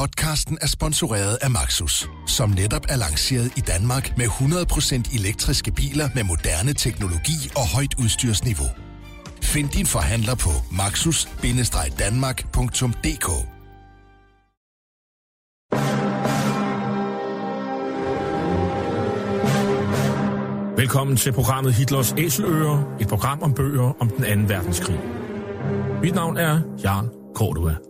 Podcasten er sponsoreret af Maxus, som netop er lanceret i Danmark med 100% elektriske biler med moderne teknologi og højt udstyrsniveau. Find din forhandler på maxus-danmark.dk Velkommen til programmet Hitlers Æseløer, et program om bøger om den anden verdenskrig. Mit navn er Jan Cordua.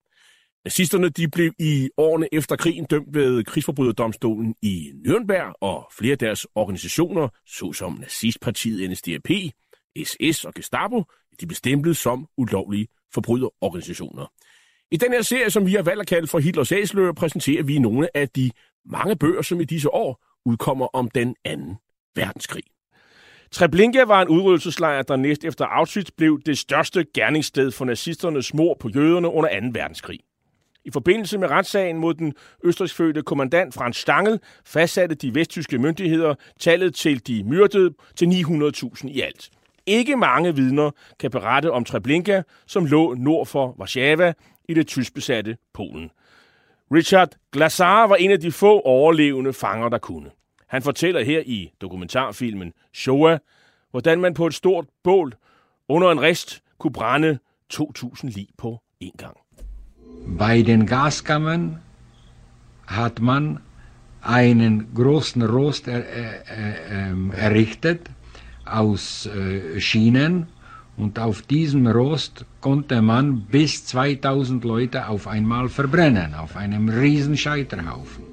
Nazisterne de blev i årene efter krigen dømt ved krigsforbryderdomstolen i Nürnberg, og flere af deres organisationer, såsom nazistpartiet NSDAP, SS og Gestapo, de blev stemplet som ulovlige forbryderorganisationer. I den her serie, som vi har valgt at kalde for Hitlers Æsløer, præsenterer vi nogle af de mange bøger, som i disse år udkommer om den anden verdenskrig. Treblinka var en udryddelseslejr, der næst efter Auschwitz blev det største gerningssted for nazisternes mor på jøderne under 2. verdenskrig. I forbindelse med retssagen mod den østrigsfødte kommandant Franz Stangl fastsatte de vesttyske myndigheder tallet til de myrdede til 900.000 i alt. Ikke mange vidner kan berette om Treblinka, som lå nord for Warszawa i det tyskbesatte Polen. Richard Glasar var en af de få overlevende fanger, der kunne. Han fortæller her i dokumentarfilmen Shoah, hvordan man på et stort bål under en rist kunne brænde 2.000 lig på én gang. Bei den Gaskammern hat man einen großen Rost er, er, ähm, errichtet aus äh, Schienen und auf diesem Rost konnte man bis 2000 Leute auf einmal verbrennen, auf einem riesen Scheiterhaufen.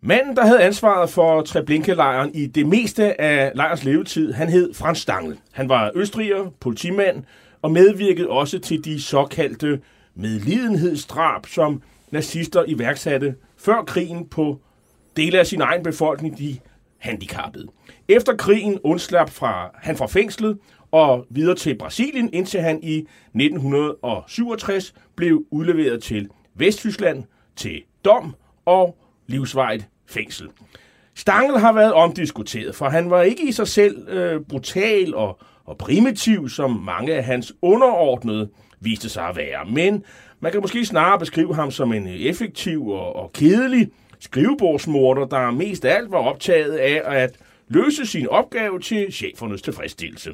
Manden, der havde ansvaret for Treblinka-lejren i det meste af lejrens levetid, han hed Franz Stangl. Han var østriger, politimand og medvirkede også til de såkaldte medlidenhedsdrab, som nazister iværksatte før krigen på dele af sin egen befolkning, de handicappede. Efter krigen undslap fra, han fra fængslet og videre til Brasilien, indtil han i 1967 blev udleveret til Vesttyskland til dom og livsvejt fængsel. Stangl har været omdiskuteret, for han var ikke i sig selv øh, brutal og, og primitiv, som mange af hans underordnede viste sig at være. Men man kan måske snarere beskrive ham som en øh, effektiv og, og kedelig skrivebordsmorder, der mest af alt var optaget af at løse sin opgave til chefernes tilfredsstillelse.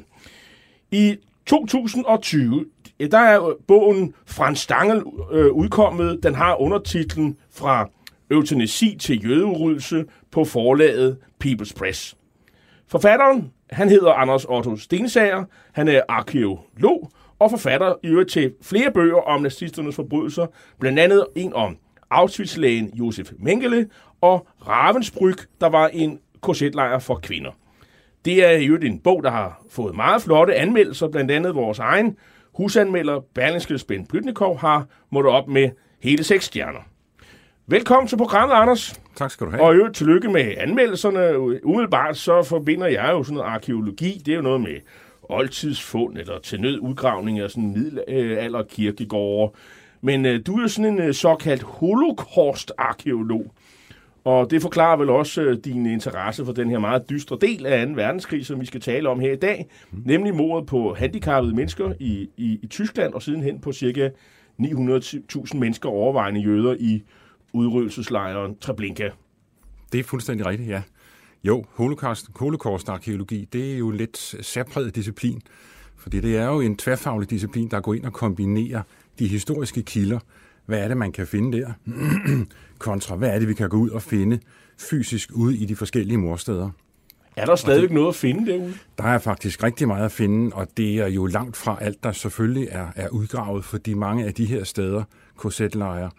I 2020, øh, der er øh, bogen Frans Stangel øh, udkommet. Den har undertitlen Fra eutanasi til jødeudryddelse på forlaget People's Press. Forfatteren, han hedder Anders Otto Stensager, han er arkeolog og forfatter i øvrigt til flere bøger om nazisternes forbrydelser, blandt andet en om Auschwitz-lægen Josef Mengele og Ravensbrück, der var en korsetlejr for kvinder. Det er i øvrigt en bog, der har fået meget flotte anmeldelser, blandt andet vores egen husanmelder Berlingske Spænd Plytnikov har måttet op med hele seks stjerner. Velkommen til programmet, Anders. Tak skal du have. Og i øvrigt tillykke med anmeldelserne. Umiddelbart så forbinder jeg jo sådan noget arkeologi. Det er jo noget med oldtidsfund eller til nød udgravning af sådan middelalder kirkegårde. Men øh, du er jo sådan en øh, såkaldt holocaust-arkeolog. Og det forklarer vel også øh, din interesse for den her meget dystre del af 2. verdenskrig, som vi skal tale om her i dag, mm. nemlig mordet på handicappede mennesker i, i, i Tyskland, og sidenhen på cirka 900.000 mennesker overvejende jøder i udryddelseslejren Treblinka. Det er fuldstændig rigtigt, ja. Jo, holocaust, holocaust-arkeologi, det er jo en lidt særpræget disciplin, fordi det er jo en tværfaglig disciplin, der går ind og kombinerer de historiske kilder, hvad er det, man kan finde der, kontra hvad er det, vi kan gå ud og finde fysisk ude i de forskellige morsteder. Er der stadigvæk noget at finde derude? Der er faktisk rigtig meget at finde, og det er jo langt fra alt, der selvfølgelig er, er udgravet, fordi mange af de her steder, korsetlejre,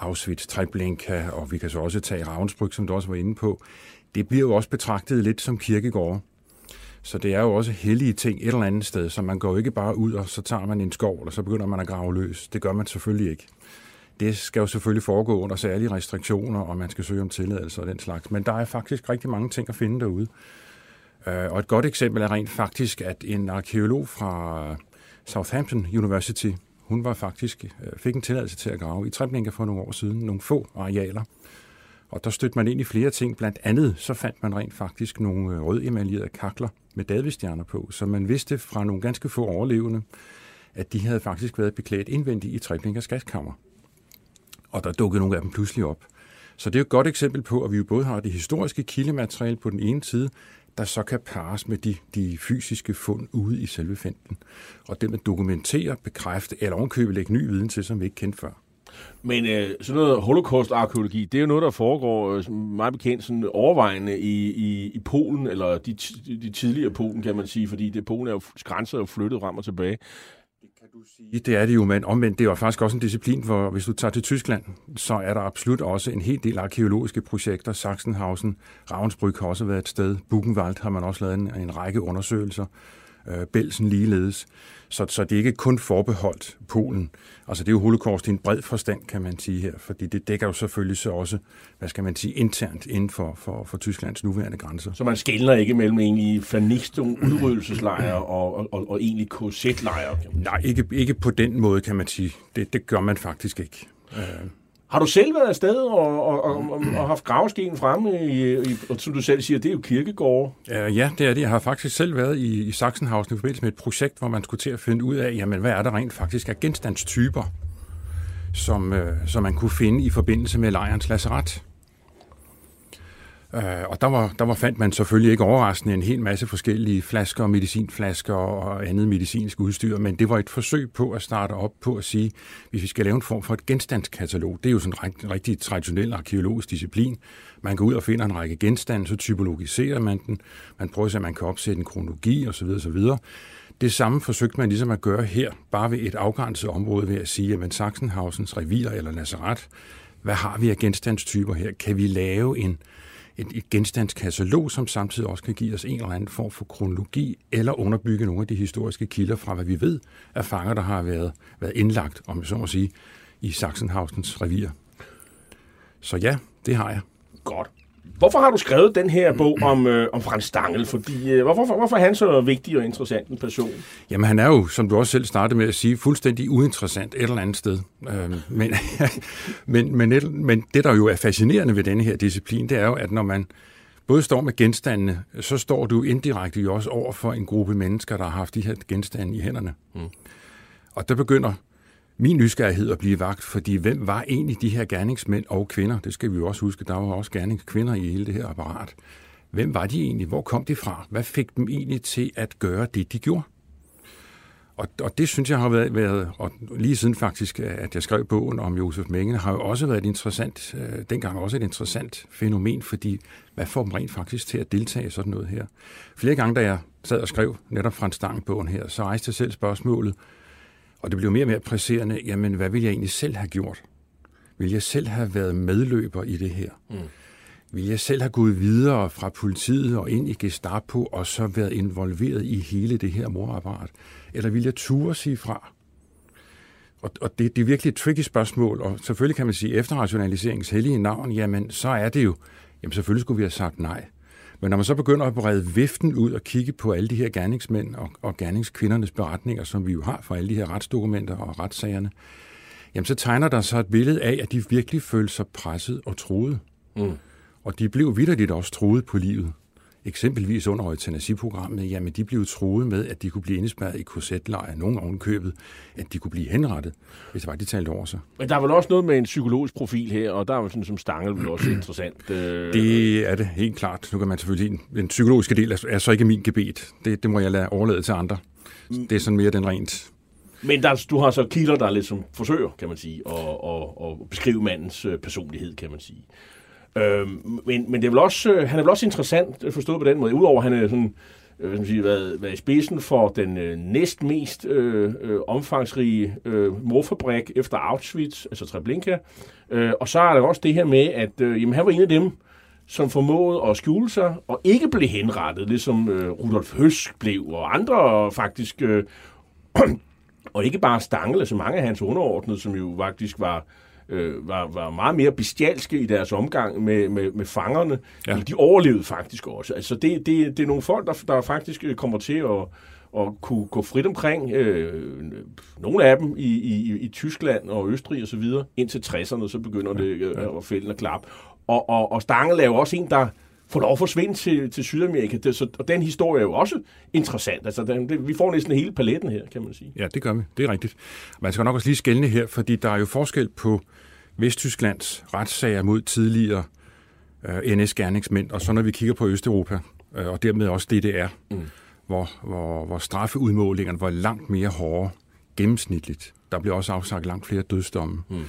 Auschwitz, Treblinka, og vi kan så også tage Ravensbrück, som du også var inde på, det bliver jo også betragtet lidt som kirkegårde. Så det er jo også hellige ting et eller andet sted, så man går ikke bare ud, og så tager man en skov, og så begynder man at grave løs. Det gør man selvfølgelig ikke. Det skal jo selvfølgelig foregå under særlige restriktioner, og man skal søge om tilladelse og den slags. Men der er faktisk rigtig mange ting at finde derude. Øh, og et godt eksempel er rent faktisk, at en arkeolog fra Southampton University, hun var faktisk, øh, fik en tilladelse til at grave i Treblinka for nogle år siden, nogle få arealer. Og der stødte man ind i flere ting. Blandt andet så fandt man rent faktisk nogle øh, emaljerede kakler med davidstjerner på, så man vidste fra nogle ganske få overlevende, at de havde faktisk været beklædt indvendigt i Treblingers gaskammer. Og der dukkede nogle af dem pludselig op. Så det er et godt eksempel på, at vi jo både har det historiske kildemateriale på den ene side, der så kan pares med de, de fysiske fund ude i selve finden. Og det med dokumentere, bekræfte eller ovenkøbe lægge ny viden til, som vi ikke kendte før. Men øh, sådan noget holocaust-arkeologi, det er jo noget, der foregår øh, meget bekendt sådan overvejende i, i, i Polen, eller de, de tidligere Polen, kan man sige, fordi det Polen er jo, grænser er jo flyttet frem og tilbage. Det kan du sige. Det er det jo, men omvendt, det er jo faktisk også en disciplin, hvor hvis du tager til Tyskland, så er der absolut også en hel del arkeologiske projekter. Sachsenhausen, Ravensbrück har også været et sted. Buchenwald har man også lavet en, en række undersøgelser. Øh, Belsen ligeledes. Så, så det er ikke kun forbeholdt Polen. Altså det er jo holocaust i en bred forstand, kan man sige her, fordi det dækker jo selvfølgelig så også, hvad skal man sige, internt inden for, for, for Tysklands nuværende grænser. Så man skældner ikke mellem egentlig Vernichtung, udryddelseslejre og, og, og, og egentlig KZ-lejre? Nej, ikke, ikke på den måde, kan man sige. Det, det gør man faktisk ikke. Øh. Har du selv været afsted og, og, og, og haft gravsten fremme, i, i, og som du selv siger, det er jo kirkegårde? Øh, ja, det er det. Jeg har faktisk selv været i, i Sachsenhausen i forbindelse med et projekt, hvor man skulle til at finde ud af, jamen, hvad er der rent faktisk af genstandstyper, som, øh, som man kunne finde i forbindelse med lejrens lazaret. Øh, og der var, der var fandt man selvfølgelig ikke overraskende en hel masse forskellige flasker, medicinflasker og andet medicinsk udstyr, men det var et forsøg på at starte op på at sige, hvis vi skal lave en form for et genstandskatalog, det er jo sådan en rigtig traditionel arkeologisk disciplin. Man går ud og finder en række genstande, så typologiserer man den, man prøver at se, at man kan opsætte en kronologi osv. osv. Det samme forsøgte man ligesom at gøre her, bare ved et afgrænset område ved at sige, at Sachsenhausens revir eller lazaret, hvad har vi af genstandstyper her? Kan vi lave en, et, et genstandskatalog, som samtidig også kan give os en eller anden form for kronologi, eller underbygge nogle af de historiske kilder fra, hvad vi ved af fanger, der har været, været indlagt, om så må sige, i Sachsenhausens revir. Så ja, det har jeg. Godt. Hvorfor har du skrevet den her bog om, øh, om Frans Stangl? Fordi, øh, hvorfor, hvorfor er han så vigtig og interessant en person? Jamen, han er jo, som du også selv startede med at sige, fuldstændig uinteressant et eller andet sted. Øh, men, men, men, et, men det, der jo er fascinerende ved denne her disciplin, det er jo, at når man både står med genstandene, så står du indirekte jo også over for en gruppe mennesker, der har haft de her genstande i hænderne. Mm. Og der begynder min nysgerrighed at blive vagt, fordi hvem var egentlig de her gerningsmænd og kvinder? Det skal vi jo også huske, der var også gerningskvinder i hele det her apparat. Hvem var de egentlig? Hvor kom de fra? Hvad fik dem egentlig til at gøre det, de gjorde? Og, og det synes jeg har været, været, og lige siden faktisk, at jeg skrev bogen om Josef Mengele, har jo også været et interessant, øh, dengang også et interessant fænomen, fordi hvad får dem rent faktisk til at deltage i sådan noget her? Flere gange, da jeg sad og skrev netop fra en stang her, så rejste jeg selv spørgsmålet, og det blev mere og mere presserende, jamen hvad ville jeg egentlig selv have gjort? Vil jeg selv have været medløber i det her? Mm. Vil jeg selv have gået videre fra politiet og ind i Gestapo og så været involveret i hele det her morapparat? Eller vil jeg ture sige fra? Og, og det, det er virkelig et tricky spørgsmål, og selvfølgelig kan man sige, efter rationaliseringens hellige navn, jamen så er det jo, jamen selvfølgelig skulle vi have sagt nej. Men når man så begynder at brede viften ud og kigge på alle de her gerningsmænd og, og gerningskvindernes beretninger, som vi jo har fra alle de her retsdokumenter og retssagerne, jamen så tegner der sig et billede af, at de virkelig følte sig presset og troet. Mm. Og de blev vidderligt også troet på livet eksempelvis under eutanasiprogrammet, jamen de blev troet med, at de kunne blive indespærret i korsetlejre, nogen ovenkøbet, at de kunne blive henrettet, hvis det var, de talte over sig. Men der er vel også noget med en psykologisk profil her, og der er jo sådan som Stangel vel også interessant. Øh... Det er det helt klart. Nu kan man selvfølgelig... Den psykologiske del er så ikke min gebet. Det, det må jeg lade overlade til andre. Det er sådan mere den rent men der, du har så kilder, der ligesom forsøger, kan man sige, at, at, at beskrive mandens øh, personlighed, kan man sige. Øh, men, men det er vel også, øh, han er vel også interessant forstået på den måde, udover at han er sådan, øh, hvad sige, været, været i spidsen for den øh, næst mest øh, øh, omfangsrige øh, morfabrik efter Auschwitz, altså Treblinka. Øh, og så er der også det her med, at øh, jamen, han var en af dem, som formåede at skjule sig og ikke blev henrettet, ligesom øh, Rudolf Høsk blev, og andre faktisk, øh, og ikke bare Stangel, altså mange af hans underordnede, som jo faktisk var øh, var, var meget mere bestialske i deres omgang med, med, med fangerne. Ja. De overlevede faktisk også. Altså det, det, det er nogle folk, der, der faktisk øh, kommer til at, at kunne gå frit omkring, øh, nogle af dem i, i, i Tyskland og Østrig og så videre, indtil 60'erne, så begynder det øh, at fælde og klap. Og, og, og Stangel er jo også en, der får lov at forsvinde til, til Sydamerika, det, så, og den historie er jo også interessant. Altså, den, det, vi får næsten hele paletten her, kan man sige. Ja, det gør vi. Det er rigtigt. Man skal nok også lige skælne her, fordi der er jo forskel på Vesttysklands retssager mod tidligere øh, NS-gerningsmænd, og så når vi kigger på Østeuropa, øh, og dermed også DDR, mm. hvor, hvor, hvor straffeudmålingerne var langt mere hårde gennemsnitligt. Der blev også afsagt langt flere dødsdomme. Mm.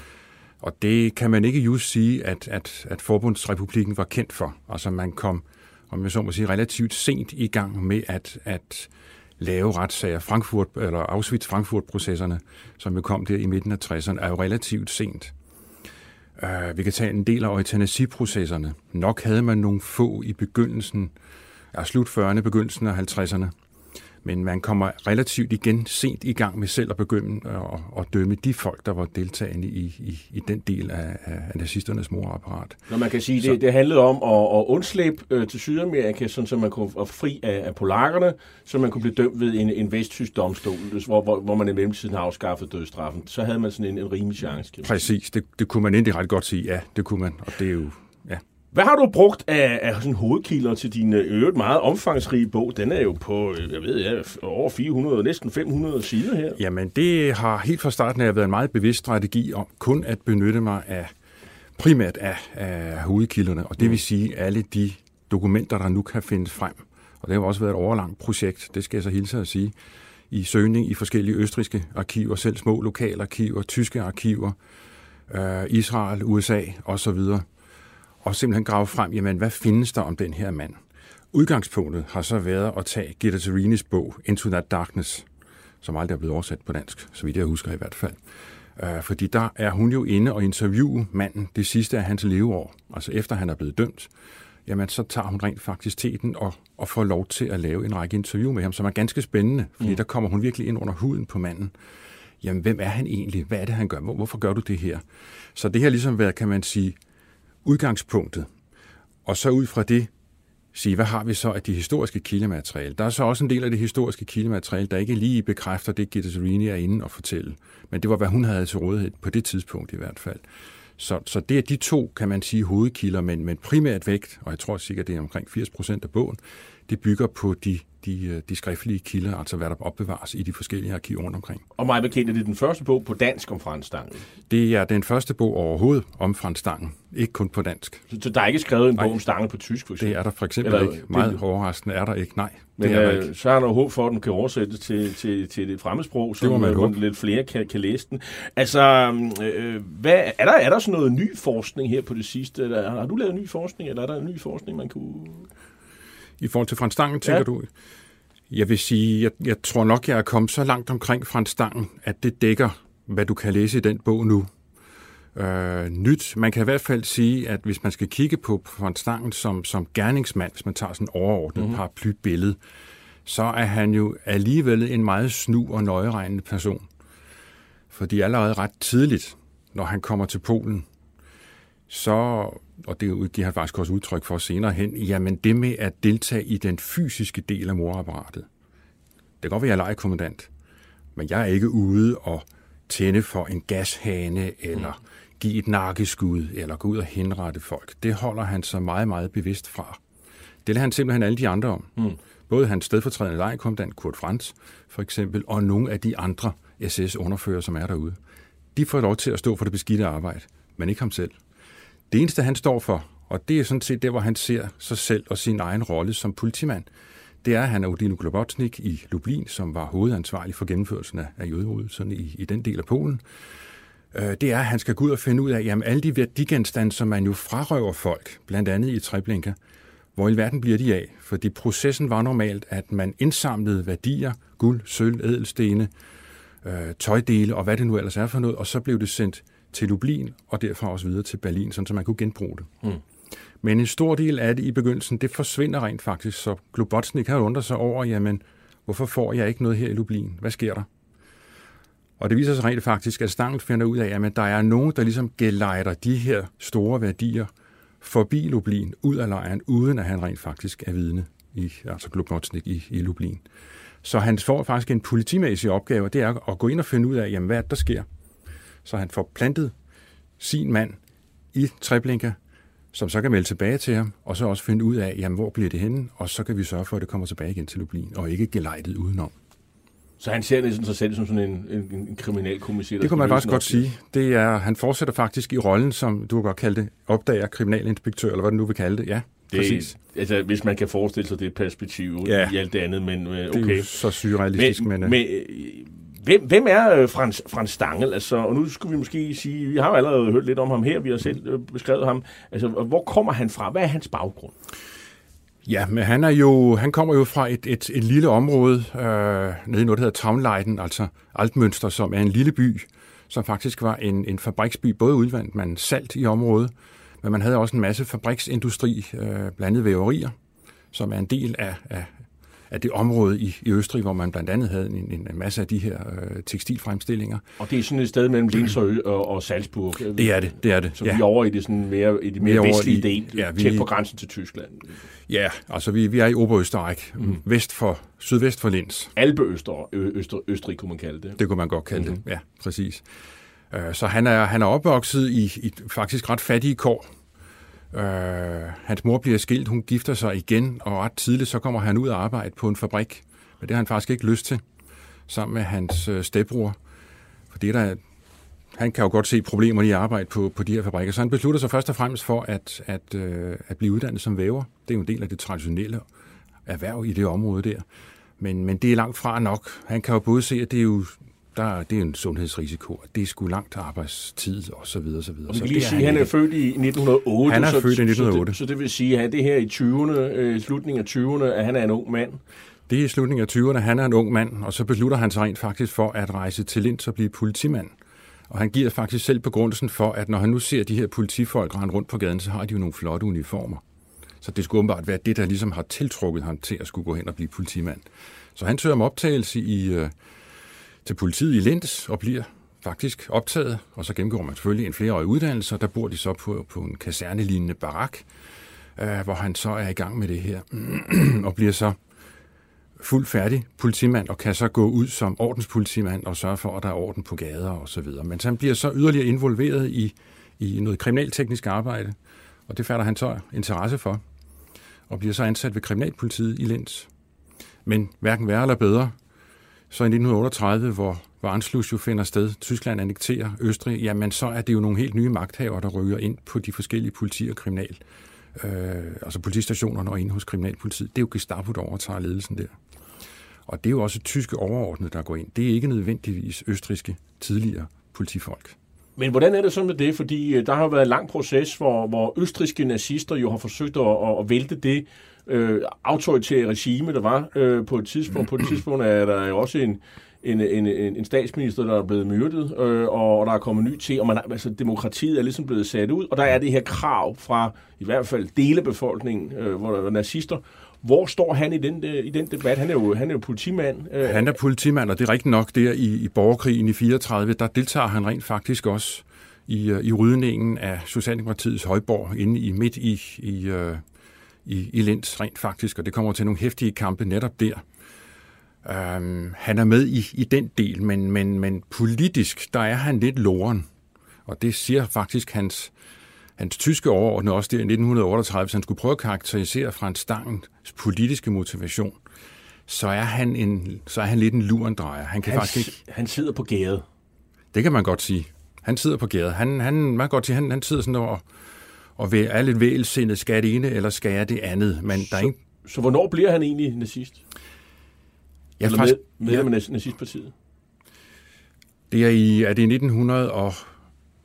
Og det kan man ikke just sige, at, at, at Forbundsrepublikken var kendt for. Altså man kom, om jeg så må sige, relativt sent i gang med at, at lave retssager. Frankfurt, eller Auschwitz-Frankfurt-processerne, som jo kom der i midten af 60'erne, er jo relativt sent. Uh, vi kan tage en del af eutanasiprocesserne. Nok havde man nogle få i begyndelsen, af slut 40'erne, begyndelsen af 50'erne. Men man kommer relativt igen sent i gang med selv at begynde at, at dømme de folk, der var deltagende i, i, i den del af, af nazisternes morapparat. Når man kan sige, det, det handlede om at, at undslippe øh, til Sydamerika, sådan, så man kunne få fri af, af polakkerne, så man kunne blive dømt ved en, en vesttysk domstol, hvor, hvor, hvor man i mellemtiden har afskaffet dødsstraffen. Så havde man sådan en, en rimelig chance. Præcis, det, det kunne man ret godt sige. Ja, det kunne man, og det er jo... Hvad har du brugt af, af sådan hovedkilder til din øh, øvrigt meget omfangsrige bog? Den er jo på, øh, jeg ved ja, over 400, næsten 500 sider her. Jamen, det har helt fra starten af været en meget bevidst strategi om kun at benytte mig af primært af, af hovedkilderne, og det vil sige alle de dokumenter, der nu kan findes frem. Og det har også været et overlangt projekt, det skal jeg så hilse at sige, i søgning i forskellige østriske arkiver, selv små lokalarkiver, tyske arkiver, øh, Israel, USA osv., og simpelthen grave frem, jamen, hvad findes der om den her mand? Udgangspunktet har så været at tage Gitta Terinis bog, Into That Darkness, som aldrig er blevet oversat på dansk, så vidt jeg husker i hvert fald. Øh, fordi der er hun jo inde og interviewe manden det sidste af hans leveår, altså efter han er blevet dømt. Jamen, så tager hun rent faktisk teten og, og får lov til at lave en række interview med ham, som er ganske spændende, fordi mm. der kommer hun virkelig ind under huden på manden. Jamen, hvem er han egentlig? Hvad er det, han gør? Hvor, hvorfor gør du det her? Så det har ligesom været, kan man sige, udgangspunktet. Og så ud fra det sige, hvad har vi så af de historiske kildemateriale? Der er så også en del af det historiske kildemateriale, der ikke lige bekræfter det, Gitta Serini er inde og fortælle. Men det var, hvad hun havde til rådighed på det tidspunkt i hvert fald. Så, så det er de to, kan man sige, hovedkilder, men, men primært vægt, og jeg tror sikkert, det er omkring 80 procent af bogen, det bygger på de, de, de skriftlige kilder, altså hvad der opbevares i de forskellige arkiver rundt omkring. Og mig bekendt er det den første bog på dansk om Frans Stangen. Det er den første bog overhovedet om Frans Stangen, ikke kun på dansk. Så, så der er ikke skrevet en bog Nej. om Stangen på tysk, for eksempel? Det er der for eksempel Eller- ikke. Meget det- overraskende er der ikke. Nej, Men det er øh, ikke. så er der håb for, at den kan oversættes til, til, til det fremmedsprog, så Det må man øh, håbe. lidt flere kan, kan læse den. Altså, øh, hvad, er, der, er der sådan noget ny forskning her på det sidste? Eller, har du lavet ny forskning, eller er der en ny forskning, man kunne... I forhold til Frans Stangen, tænker Ja. du? Jeg vil sige, jeg, jeg tror nok, jeg er kommet så langt omkring Frans Stangen, at det dækker, hvad du kan læse i den bog nu. Øh, nyt. Man kan i hvert fald sige, at hvis man skal kigge på Frans Stangen som, som gerningsmand, hvis man tager sådan en overordnet mm-hmm. paraplybillede, så er han jo alligevel en meget snu og nøjeregnende person. Fordi allerede ret tidligt, når han kommer til Polen, så, og det giver han faktisk også udtryk for senere hen, jamen det med at deltage i den fysiske del af morapparatet. Det kan godt være, at jeg er lejekommandant, men jeg er ikke ude og tænde for en gashane, eller give et nakkeskud, eller gå ud og henrette folk. Det holder han sig meget, meget bevidst fra. Det lader han simpelthen alle de andre om. Mm. Både hans stedfortrædende lejekommandant, Kurt Franz, for eksempel, og nogle af de andre SS-underfører, som er derude. De får lov til at stå for det beskidte arbejde, men ikke ham selv. Det eneste, han står for, og det er sådan set der, hvor han ser sig selv og sin egen rolle som politimand, det er, at han er Odino Globotnik i Lublin, som var hovedansvarlig for gennemførelsen af, af jødeudelserne i, i den del af Polen. Øh, det er, at han skal gå ud og finde ud af, jamen alle de værdigenstande, som man jo frarøver folk, blandt andet i Treblinka, hvor i verden bliver de af? Fordi processen var normalt, at man indsamlede værdier, guld, sølv, ædelstene, øh, tøjdele og hvad det nu ellers er for noget, og så blev det sendt til Lublin og derfra også videre til Berlin, sådan så man kunne genbruge det. Mm. Men en stor del af det i begyndelsen, det forsvinder rent faktisk, så Globotsnik har undret sig over, jamen, hvorfor får jeg ikke noget her i Lublin? Hvad sker der? Og det viser sig rent faktisk, at Stangl finder ud af, at der er nogen, der ligesom gelejder de her store værdier forbi Lublin, ud af lejren, uden at han rent faktisk er vidne, i, altså Globotsnik i, i Lublin. Så han får faktisk en politimæssig opgave, og det er at gå ind og finde ud af, jamen, hvad der sker. Så han får plantet sin mand i Treblinka, som så kan melde tilbage til ham, og så også finde ud af, jamen, hvor bliver det henne, og så kan vi sørge for, at det kommer tilbage igen til Lublin, og ikke gelejtet udenom. Så han ser næsten sig selv som sådan en, en, en kriminalkommissær? Det kunne man faktisk godt sige. Det er, han fortsætter faktisk i rollen, som du kan godt kalde det, opdager kriminalinspektør, eller hvad du nu vil kalde det. Ja, det, præcis. Altså, hvis man kan forestille sig det perspektiv ja. i alt det andet, men okay. Det er jo så surrealistisk, men... men, men øh, Hvem, hvem er øh, Frans, Frans Stangel? Altså, og nu skulle vi måske sige, vi har jo allerede hørt lidt om ham her, vi har selv øh, beskrevet ham. Altså, hvor kommer han fra? Hvad er hans baggrund? Ja, men han, er jo, han kommer jo fra et, et, et lille område øh, nede i noget, der hedder Traunleiten, altså Altmønster, som er en lille by, som faktisk var en, en fabriksby. Både udvandt man salt i området, men man havde også en masse fabriksindustri, øh, blandet væverier, som er en del af, af, af det område i, i Østrig, hvor man blandt andet havde en, en, en masse af de her øh, tekstilfremstillinger. Og det er sådan et sted mellem Linz og, og, og Salzburg? Det er det, det er det. Så ja. vi er over i det sådan mere, i det mere, mere vestlige del, ja, vi, tæt på grænsen til Tyskland? Ja, altså vi, vi er i Oberösterreich, mm. vest for, sydvest for Linz. Alpe-Øster, Øster, Østrig kunne man kalde det. Det kunne man godt kalde mm-hmm. det, ja, præcis. Øh, så han er, han er opvokset i, i faktisk ret fattige kår, Øh, hans mor bliver skilt, hun gifter sig igen, og ret tidligt så kommer han ud og arbejde på en fabrik. Men det har han faktisk ikke lyst til, sammen med hans øh, stedbror. For det der, han kan jo godt se problemer i arbejde på, på de her fabrikker. Så han beslutter sig først og fremmest for at, at, øh, at blive uddannet som væver. Det er jo en del af det traditionelle erhverv i det område der. Men, men det er langt fra nok. Han kan jo både se, at det er jo der, det er en sundhedsrisiko, og det er sgu langt arbejdstid, og så videre, så videre. Og vi kan lige sige, at han er født i 1908. Han er så, født i 1908. Så det, så det vil sige, at det her i 20'erne, øh, slutningen af 20'erne, at han er en ung mand. Det er i slutningen af 20'erne, han er en ung mand, og så beslutter han sig rent faktisk for at rejse til Linz og blive politimand. Og han giver faktisk selv begrundelsen for, at når han nu ser de her politifolk rende rundt på gaden, så har de jo nogle flotte uniformer. Så det skulle åbenbart være det, der ligesom har tiltrukket ham til at skulle gå hen og blive politimand. Så han søger om optagelse i, øh, til politiet i Linz og bliver faktisk optaget, og så gennemgår man selvfølgelig en flereårig uddannelse, og der bor de så på, på en kasernelignende barak, øh, hvor han så er i gang med det her, og bliver så fuldt færdig politimand, og kan så gå ud som ordenspolitimand og sørge for, at der er orden på gader og så videre. Men han bliver så yderligere involveret i, i noget kriminalteknisk arbejde, og det fatter han så interesse for, og bliver så ansat ved kriminalpolitiet i Lens. Men hverken værre eller bedre, så i 1938, hvor, hvor Anschluss jo finder sted, Tyskland annekterer Østrig, jamen så er det jo nogle helt nye magthaver, der ryger ind på de forskellige politi- og kriminal, øh, altså politistationerne og ind hos kriminalpolitiet. Det er jo Gestapo, der overtager ledelsen der. Og det er jo også tyske overordnede, der går ind. Det er ikke nødvendigvis østriske tidligere politifolk. Men hvordan er det så med det? Fordi øh, der har været en lang proces, hvor, hvor østriske nazister jo har forsøgt at, at vælte det øh, autoritære regime, der var øh, på et tidspunkt. På et tidspunkt er der jo også en, en, en, en statsminister, der er blevet myrdet, øh, og der er kommet ny til, og man, altså, demokratiet er ligesom blevet sat ud, og der er det her krav fra i hvert fald dele befolkningen, øh, hvor der er nazister, hvor står han i den, øh, i den debat? Han er jo, han er jo politimand. Øh. Han er politimand, og det er rigtigt nok der i, i borgerkrigen i 34, der deltager han rent faktisk også i, øh, i rydningen af Socialdemokratiets højborg inde i midt i, i, i, i Linz rent faktisk, og det kommer til nogle hæftige kampe netop der. Um, han er med i, i den del, men, men, men politisk, der er han lidt loren. Og det siger faktisk hans, hans tyske overordnede også der i 1938, hvis han skulle prøve at karakterisere Frans Stangens politiske motivation, så er han, en, så er han lidt en lurendrejer. Han, kan han, faktisk ikke... han sidder på gæret. Det kan man godt sige. Han sidder på gæret. Han, han, man kan godt sige, han, han sidder sådan og, og er lidt vælsindet. Skal det ene, eller skal jeg det andet? Men så, der er ikke... så hvornår bliver han egentlig nazist? Ja, eller faktisk, med, med ja. nazistpartiet? Det er i, er det i 1900 og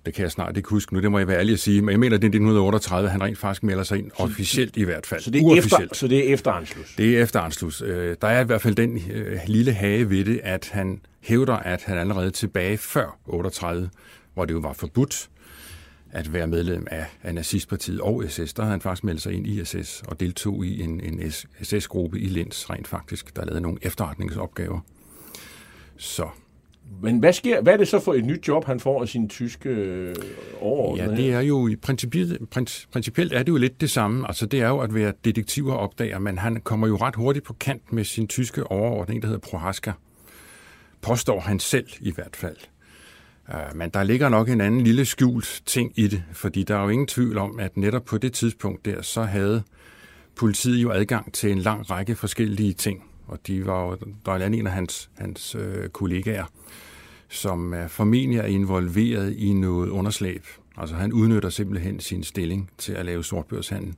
det kan jeg snart ikke huske nu, det må jeg være ærlig at sige, men jeg mener, det er 1938, han rent faktisk melder sig ind, officielt i hvert fald. Så det er, efter, så det er efter Anschluss? Det er efter Anschluss. Øh, der er i hvert fald den øh, lille hage ved det, at han hævder, at han allerede tilbage før 38, hvor det jo var forbudt at være medlem af, af nazistpartiet og SS, der havde han faktisk meldt sig ind i SS og deltog i en, en SS-gruppe i Linz rent faktisk, der lavede nogle efterretningsopgaver. Så Men hvad, sker, hvad er det så for et nyt job, han får af sin tyske øh, overordnede? Ja, det er jo i principielt, principielt er det jo lidt det samme. Altså det er jo at være detektiv og opdager, men han kommer jo ret hurtigt på kant med sin tyske overordnede, der hedder Prohaska. Påstår han selv i hvert fald. Øh, men der ligger nok en anden lille skjult ting i det, fordi der er jo ingen tvivl om, at netop på det tidspunkt der, så havde politiet jo adgang til en lang række forskellige ting. Og de var jo, der var en af hans, hans øh, kollegaer, som er formentlig er involveret i noget underslæb. Altså han udnytter simpelthen sin stilling til at lave sortbørshandel.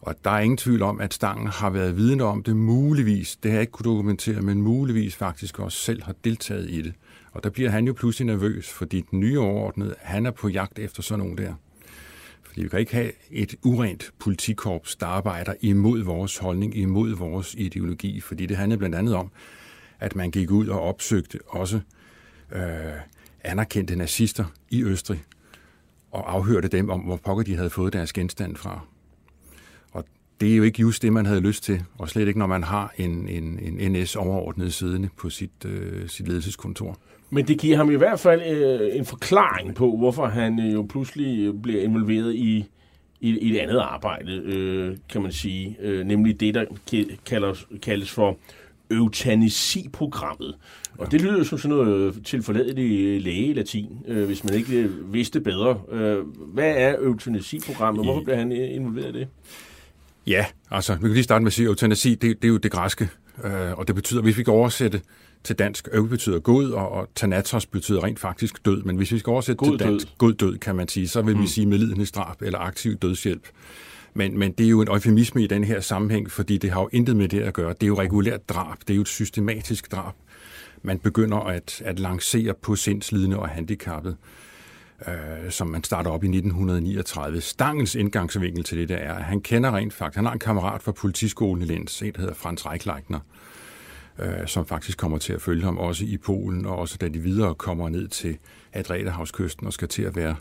Og der er ingen tvivl om, at Stangen har været vidne om det muligvis, det har jeg ikke kunne dokumentere, men muligvis faktisk også selv har deltaget i det. Og der bliver han jo pludselig nervøs, fordi den nye overordnede, han er på jagt efter sådan nogen der. Fordi vi kan ikke have et urent politikorps, der arbejder imod vores holdning, imod vores ideologi, fordi det handler blandt andet om, at man gik ud og opsøgte også øh, anerkendte nazister i Østrig og afhørte dem om, hvor pokker de havde fået deres genstand fra. Det er jo ikke just det, man havde lyst til, og slet ikke, når man har en, en, en NS-overordnet siddende på sit, øh, sit ledelseskontor. Men det giver ham i hvert fald øh, en forklaring på, hvorfor han øh, jo pludselig bliver involveret i, i, i et andet arbejde, øh, kan man sige. Øh, nemlig det, der kaldes, kaldes for eutanasiprogrammet. Og det lyder som sådan noget tilforladeligt læge-latin, øh, hvis man ikke vidste bedre. Øh, hvad er eutanasiprogrammet? Hvorfor bliver han involveret i det? Ja, altså, vi kan lige starte med at sige, at eutanasi, det, det er jo det græske, øh, og det betyder, hvis vi kan oversætte til dansk, øv betyder god, og, og tanatos betyder rent faktisk død, men hvis vi skal oversætte god til dansk, død. god død, kan man sige, så vil mm. vi sige medlidenhedsdrab eller aktiv dødshjælp. Men, men det er jo en eufemisme i den her sammenhæng, fordi det har jo intet med det at gøre. Det er jo regulært drab, det er jo et systematisk drab. Man begynder at, at lancere på sindslidende og handicappet, øh, som man starter op i 1939. Stangels indgangsvinkel til det der er, at han kender rent faktisk, han har en kammerat fra politiskolen i Linz, en der hedder Frans Reichleitner, øh, som faktisk kommer til at følge ham også i Polen, og også da de videre kommer ned til Adriaterhavskysten og skal til at være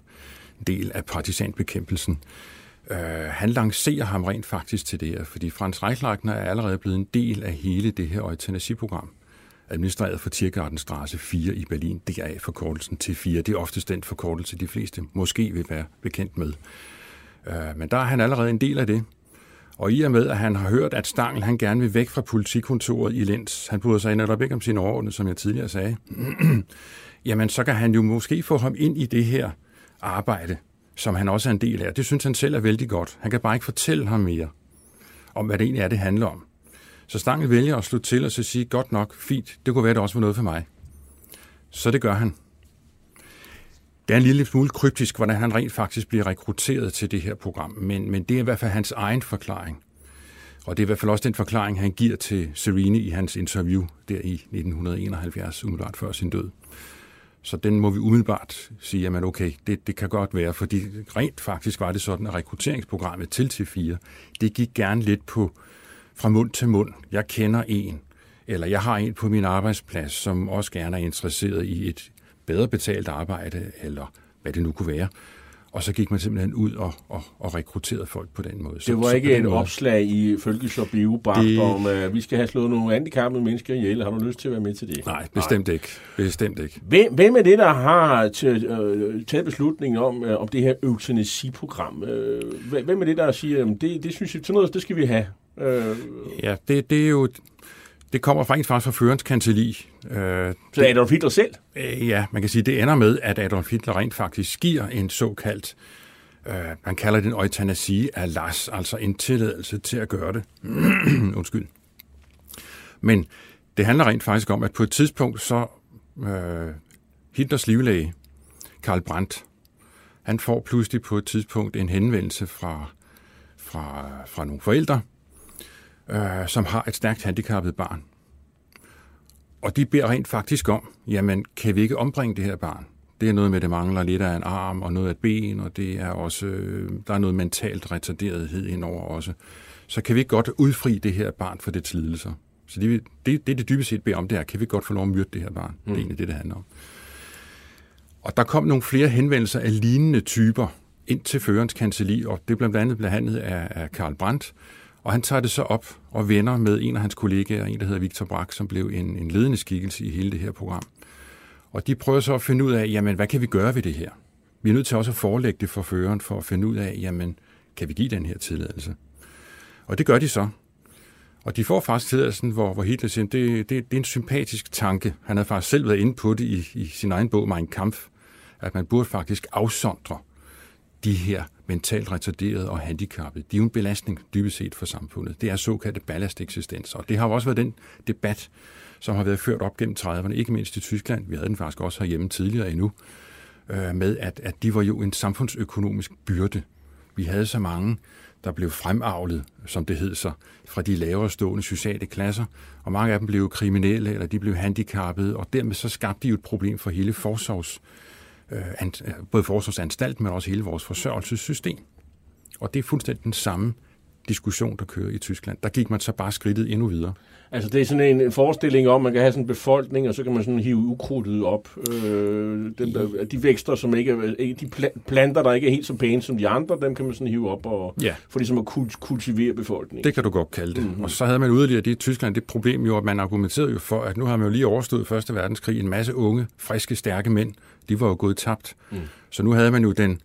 del af partisanbekæmpelsen. Øh, han lancerer ham rent faktisk til det her, fordi Frans Reichleitner er allerede blevet en del af hele det her eutanasiprogram administreret for Tiergartenstraße 4 i Berlin. Det er forkortelsen til 4. Det er oftest den forkortelse, de fleste måske vil være bekendt med. Øh, men der er han allerede en del af det. Og i og med, at han har hørt, at Stangl han gerne vil væk fra politikontoret i Lens, han bryder sig netop ikke om sin overordnede, som jeg tidligere sagde, jamen så kan han jo måske få ham ind i det her arbejde, som han også er en del af. Det synes han selv er vældig godt. Han kan bare ikke fortælle ham mere om, hvad det egentlig er, det handler om. Så Stangel vælger at slutte til og så sige, godt nok, fint, det kunne være, det også var noget for mig. Så det gør han. Det er en lille smule kryptisk, hvordan han rent faktisk bliver rekrutteret til det her program, men, men det er i hvert fald hans egen forklaring. Og det er i hvert fald også den forklaring, han giver til Serene i hans interview der i 1971, umiddelbart før sin død. Så den må vi umiddelbart sige, at okay, det, det kan godt være, fordi rent faktisk var det sådan, at rekrutteringsprogrammet til T4, det gik gerne lidt på fra mund til mund. Jeg kender en, eller jeg har en på min arbejdsplads, som også gerne er interesseret i et bedre betalt arbejde, eller hvad det nu kunne være. Og så gik man simpelthen ud og, og, og rekrutterede folk på den måde. Så, det var så ikke en måde, opslag i Følges og Biobank det... om, at vi skal have slået nogle handicappede mennesker ihjel. Har du lyst til at være med til det? Nej, bestemt Nej. ikke. Bestemt ikke. Hvem, hvem er det, der har øh, taget beslutningen om, øh, om det her eutanasiprogram? Øh, hvem er det, der siger, at det, det synes jeg, sådan noget, det skal vi have? Ja, det, det er jo det kommer faktisk fra førens kancelli. Øh, så Adolf Hitler selv? Øh, ja, man kan sige, det ender med, at Adolf Hitler rent faktisk giver en såkaldt, øh, man kalder det en eutanasi af las, altså en tilladelse til at gøre det. Undskyld. Men det handler rent faktisk om, at på et tidspunkt så øh, Hitlers livlæge, Karl Brandt, han får pludselig på et tidspunkt en henvendelse fra, fra, fra nogle forældre, øh, som har et stærkt handicappet barn. Og de beder rent faktisk om, jamen kan vi ikke ombringe det her barn? Det er noget med, at det mangler lidt af en arm og noget af et ben, og det er også, øh, der er noget mentalt retarderethed indover også. Så kan vi ikke godt udfri det her barn for det lidelser? Så det, det, det, det dybest set beder om, det er, kan vi godt få lov at myrde det her barn? Mm. Det er mm. egentlig det, det handler om. Og der kom nogle flere henvendelser af lignende typer ind til førens kancelli, og det blev blandt andet behandlet af, af Karl Brandt, og han tager det så op og vender med en af hans kollegaer, en der hedder Victor Brack, som blev en, en ledende skikkelse i hele det her program. Og de prøver så at finde ud af, jamen, hvad kan vi gøre ved det her? Vi er nødt til også at forelægge det for føreren for at finde ud af, jamen, kan vi give den her tilladelse? Og det gør de så. Og de får faktisk tilladelsen, hvor, hvor Hitler siger, det, det, det er en sympatisk tanke. Han har faktisk selv været inde på det i, i sin egen bog, Mein Kampf, at man burde faktisk afsondre de her mentalt retarderede og handicappede. De er jo en belastning dybest set for samfundet. Det er såkaldte ballasteksistens. Og det har jo også været den debat, som har været ført op gennem 30'erne, ikke mindst i Tyskland. Vi havde den faktisk også herhjemme tidligere endnu, øh, med at, at de var jo en samfundsøkonomisk byrde. Vi havde så mange, der blev fremavlet, som det hed sig, fra de lavere stående sociale klasser, og mange af dem blev kriminelle, eller de blev handicappede, og dermed så skabte de jo et problem for hele forsorgs, Øh, øh, både forsvarsanstalt, men også hele vores forsørgelsessystem. Og det er fuldstændig den samme diskussion, der kører i Tyskland. Der gik man så bare skridtet endnu videre. Altså det er sådan en forestilling om, at man kan have sådan en befolkning, og så kan man sådan hive ukrudtet op. Øh, dem, der, de vækster, som ikke er, de planter, der ikke er helt så pæne som de andre, dem kan man sådan hive op og ja. for ligesom at kultivere befolkningen. Det kan du godt kalde det. Mm-hmm. Og så havde man yderligere det i Tyskland det problem jo, at man argumenterede jo for, at nu har man jo lige overstået Første Verdenskrig, en masse unge, friske, stærke mænd, de var jo gået tabt. Mm. Så nu havde man jo den,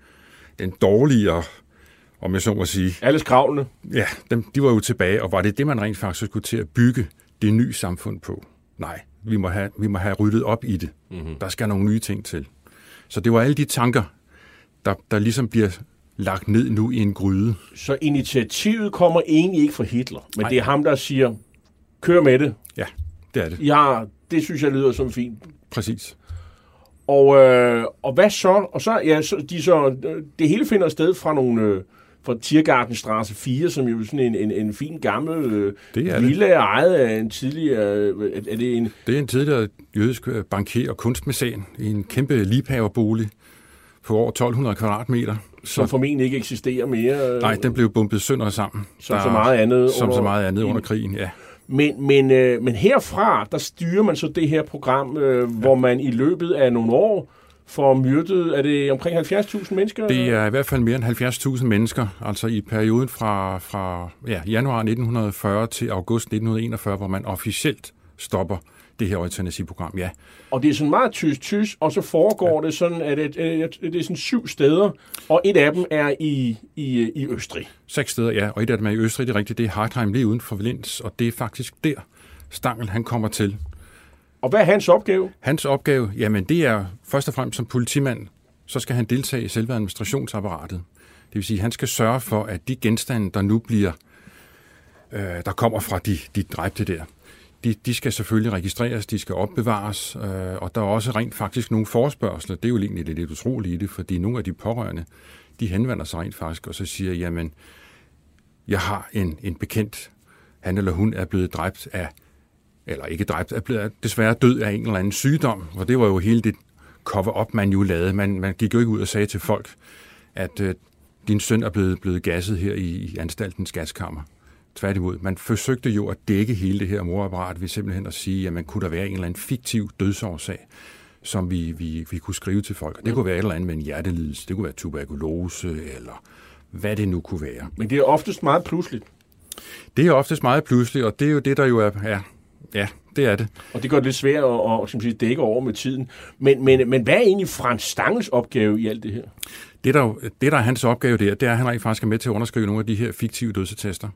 den dårligere om jeg så må sige. Alle skravlene. Ja, dem, de var jo tilbage, og var det det, man rent faktisk skulle til at bygge det nye samfund på? Nej, vi må have, vi må have ryddet op i det. Mm-hmm. Der skal nogle nye ting til. Så det var alle de tanker, der, der ligesom bliver lagt ned nu i en gryde. Så initiativet kommer egentlig ikke fra Hitler, men Nej. det er ham, der siger, kør med det. Ja, det er det. Ja, det synes jeg lyder som fint. Præcis. Og, øh, og hvad så? Og så, ja, så, de så, det hele finder sted fra nogle, øh, fra Tiergartenstrasse 4, som jo er sådan en, en, en fin gammel øh, det er villa det. ejet af en tidligere... Øh, er det, en... det er en tidligere jødisk øh, bankier og kunstmæssan i en kæmpe liebhaverbolig på over 1200 kvadratmeter. Som formentlig ikke eksisterer mere. Nej, den blev bumpet sønder sammen. Som der, så meget andet. Som under, så meget andet under krigen, ja. Men, men, øh, men herfra, der styrer man så det her program, øh, ja. hvor man i løbet af nogle år for myrdet, er det omkring 70.000 mennesker? Det er i hvert fald mere end 70.000 mennesker, altså i perioden fra, fra ja, januar 1940 til august 1941, hvor man officielt stopper det her eutanasiprogram, ja. Og det er sådan meget tysk-tysk, og så foregår ja. det sådan, at det, det er sådan syv steder, og et af dem er i, i, i Østrig. Seks steder, ja, og et af dem er i Østrig, det er rigtigt, det er Hartheim lige uden for Valens, og det er faktisk der, Stangel han kommer til og hvad er hans opgave? Hans opgave, jamen det er først og fremmest som politimand, så skal han deltage i selve administrationsapparatet. Det vil sige, at han skal sørge for, at de genstande, der nu bliver, øh, der kommer fra de, de dræbte der, de, de skal selvfølgelig registreres, de skal opbevares, øh, og der er også rent faktisk nogle forspørgseler. Det er jo egentlig det lidt utroligt i det, fordi nogle af de pårørende, de henvender sig rent faktisk, og så siger, jamen, jeg har en, en bekendt, han eller hun er blevet dræbt af eller ikke dræbt, er blevet desværre død af en eller anden sygdom, og det var jo hele det cover-up, man jo lavede. Man, man gik jo ikke ud og sagde til folk, at øh, din søn er blevet, blevet gasset her i, i anstaltens gaskammer. Tværtimod, man forsøgte jo at dække hele det her morapparat ved simpelthen at sige, at man kunne der være en eller anden fiktiv dødsårsag, som vi, vi, vi kunne skrive til folk. Og det kunne være et eller andet med en hjertelidelse, det kunne være tuberkulose, eller hvad det nu kunne være. Men det er oftest meget pludseligt. Det er oftest meget pludseligt, og det er jo det, der jo er, er Ja, det er det. Og det gør det lidt svært at, at, at sige, dække over med tiden. Men, men, men hvad er egentlig Frans Stangels opgave i alt det her? Det, der, det, der er hans opgave der, det er, at han rent faktisk er med til at underskrive nogle af de her fiktive dødsetester.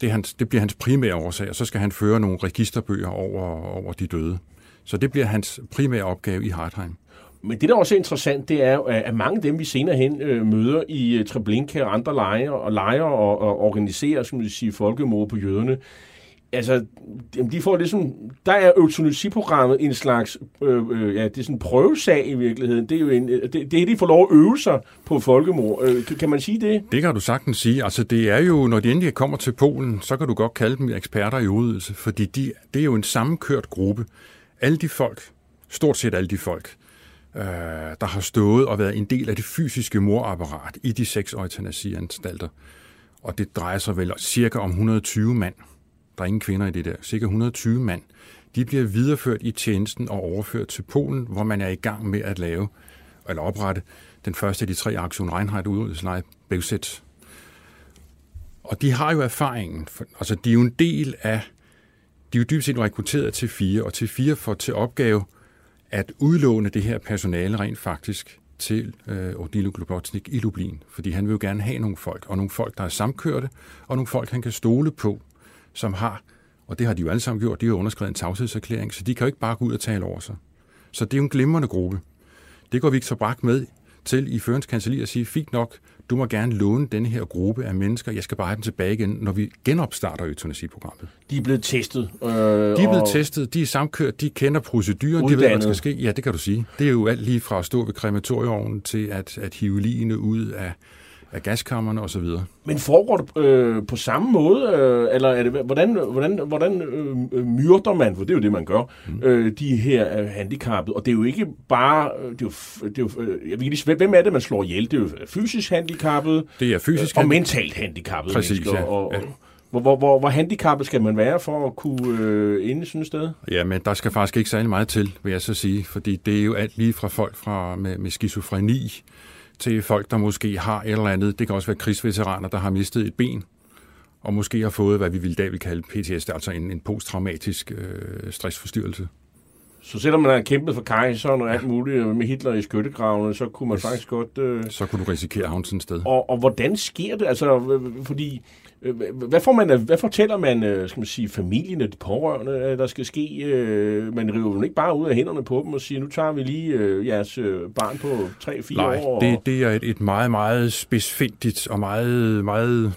Det, hans, det bliver hans primære årsag, og så skal han føre nogle registerbøger over, over de døde. Så det bliver hans primære opgave i Hartheim. Men det, der også er interessant, det er at mange af dem, vi senere hen øh, møder i uh, Treblinka og andre lejre og lejre og, og organiserer, som vi sige, folkemord på jøderne, altså, de får ligesom, der er eutanasiprogrammet en slags, øh, øh, ja, det er sådan en prøvesag i virkeligheden. Det er jo en, øh, det, det er, de får lov at øve sig på folkemord. Øh, kan man sige det? Det kan du sagtens sige. Altså, det er jo, når de endelig kommer til Polen, så kan du godt kalde dem eksperter i udøvelse, fordi de, det er jo en sammenkørt gruppe. Alle de folk, stort set alle de folk, øh, der har stået og været en del af det fysiske morapparat i de seks eutanasianstalter. Og det drejer sig vel cirka om 120 mand der er ingen kvinder i det der, cirka 120 mand, de bliver videreført i tjenesten og overført til Polen, hvor man er i gang med at lave eller oprette den første af de tre Aktion Reinhardt udryddelseslejre, Bevsæt. Og de har jo erfaringen, for, altså de er jo en del af, de er jo dybest set rekrutteret til fire, og til fire får til opgave at udlåne det her personale rent faktisk til øh, Odilo Globotnik i Lublin, fordi han vil jo gerne have nogle folk, og nogle folk, der er samkørte, og nogle folk, han kan stole på, som har, og det har de jo alle sammen gjort, de har underskrevet en tavshedserklæring, så de kan jo ikke bare gå ud og tale over sig. Så det er jo en glimrende gruppe. Det går Victor Brak med til i førens kanseli og sige, fint nok, du må gerne låne denne her gruppe af mennesker, jeg skal bare have dem tilbage igen, når vi genopstarter eutanasiprogrammet. De er blevet testet. Øh, de er blevet og... testet, de er samkørt, de kender proceduren, Uddannet. de ved, hvad der skal ske. Ja, det kan du sige. Det er jo alt lige fra at stå ved krematorieovnen til at, at hive ligene ud af, af gaskammerne osv. Men foregår det øh, på samme måde, øh, eller er det, hvordan, hvordan, hvordan øh, myrder man, for det er jo det, man gør, mm. øh, de her øh, handicappede, og det er jo ikke bare, øh, det er jo, det er jo, øh, jeg ved ikke, hvem er det, man slår ihjel? Det er jo fysisk handicappede, det er fysisk øh, og mentalt handicappede Præcis, mennesker, ja. og, ja. Hvor, hvor, hvor, hvor handicappet skal man være for at kunne øh, inde i sådan et sted? Ja, men der skal faktisk ikke særlig meget til, vil jeg så sige, fordi det er jo alt lige fra folk fra, med, med skizofreni, til folk, der måske har et eller andet. Det kan også være krigsveteraner, der har mistet et ben, og måske har fået, hvad vi vil dag vil kalde PTSD, altså en, en posttraumatisk øh, stressforstyrrelse. Så selvom man har kæmpet for kejseren og alt muligt med Hitler i skyttegravene, så kunne man yes. faktisk godt... Øh... Så kunne du risikere havn sådan et sted. Og, og hvordan sker det? Altså, fordi... Hvad, får man, hvad fortæller man, øh, skal man sige, familien og de pårørende, der skal ske? Øh, man river jo ikke bare ud af hænderne på dem og siger, nu tager vi lige øh, jeres barn på 3-4 Nej, år. Nej, det, det er et, et meget, meget spidsfindigt og meget, meget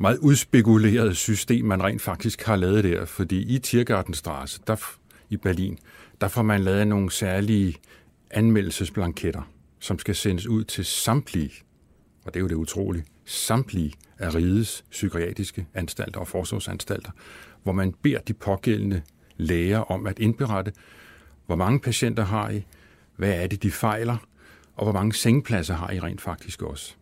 meget udspekuleret system, man rent faktisk har lavet der. Fordi i Tiergartenstraße, der i Berlin, der får man lavet nogle særlige anmeldelsesblanketter, som skal sendes ud til samtlige, og det er jo det utrolige, samtlige af rigets psykiatriske anstalter og forsorgsanstalter, hvor man beder de pågældende læger om at indberette, hvor mange patienter har I, hvad er det, de fejler, og hvor mange sengepladser har I rent faktisk også.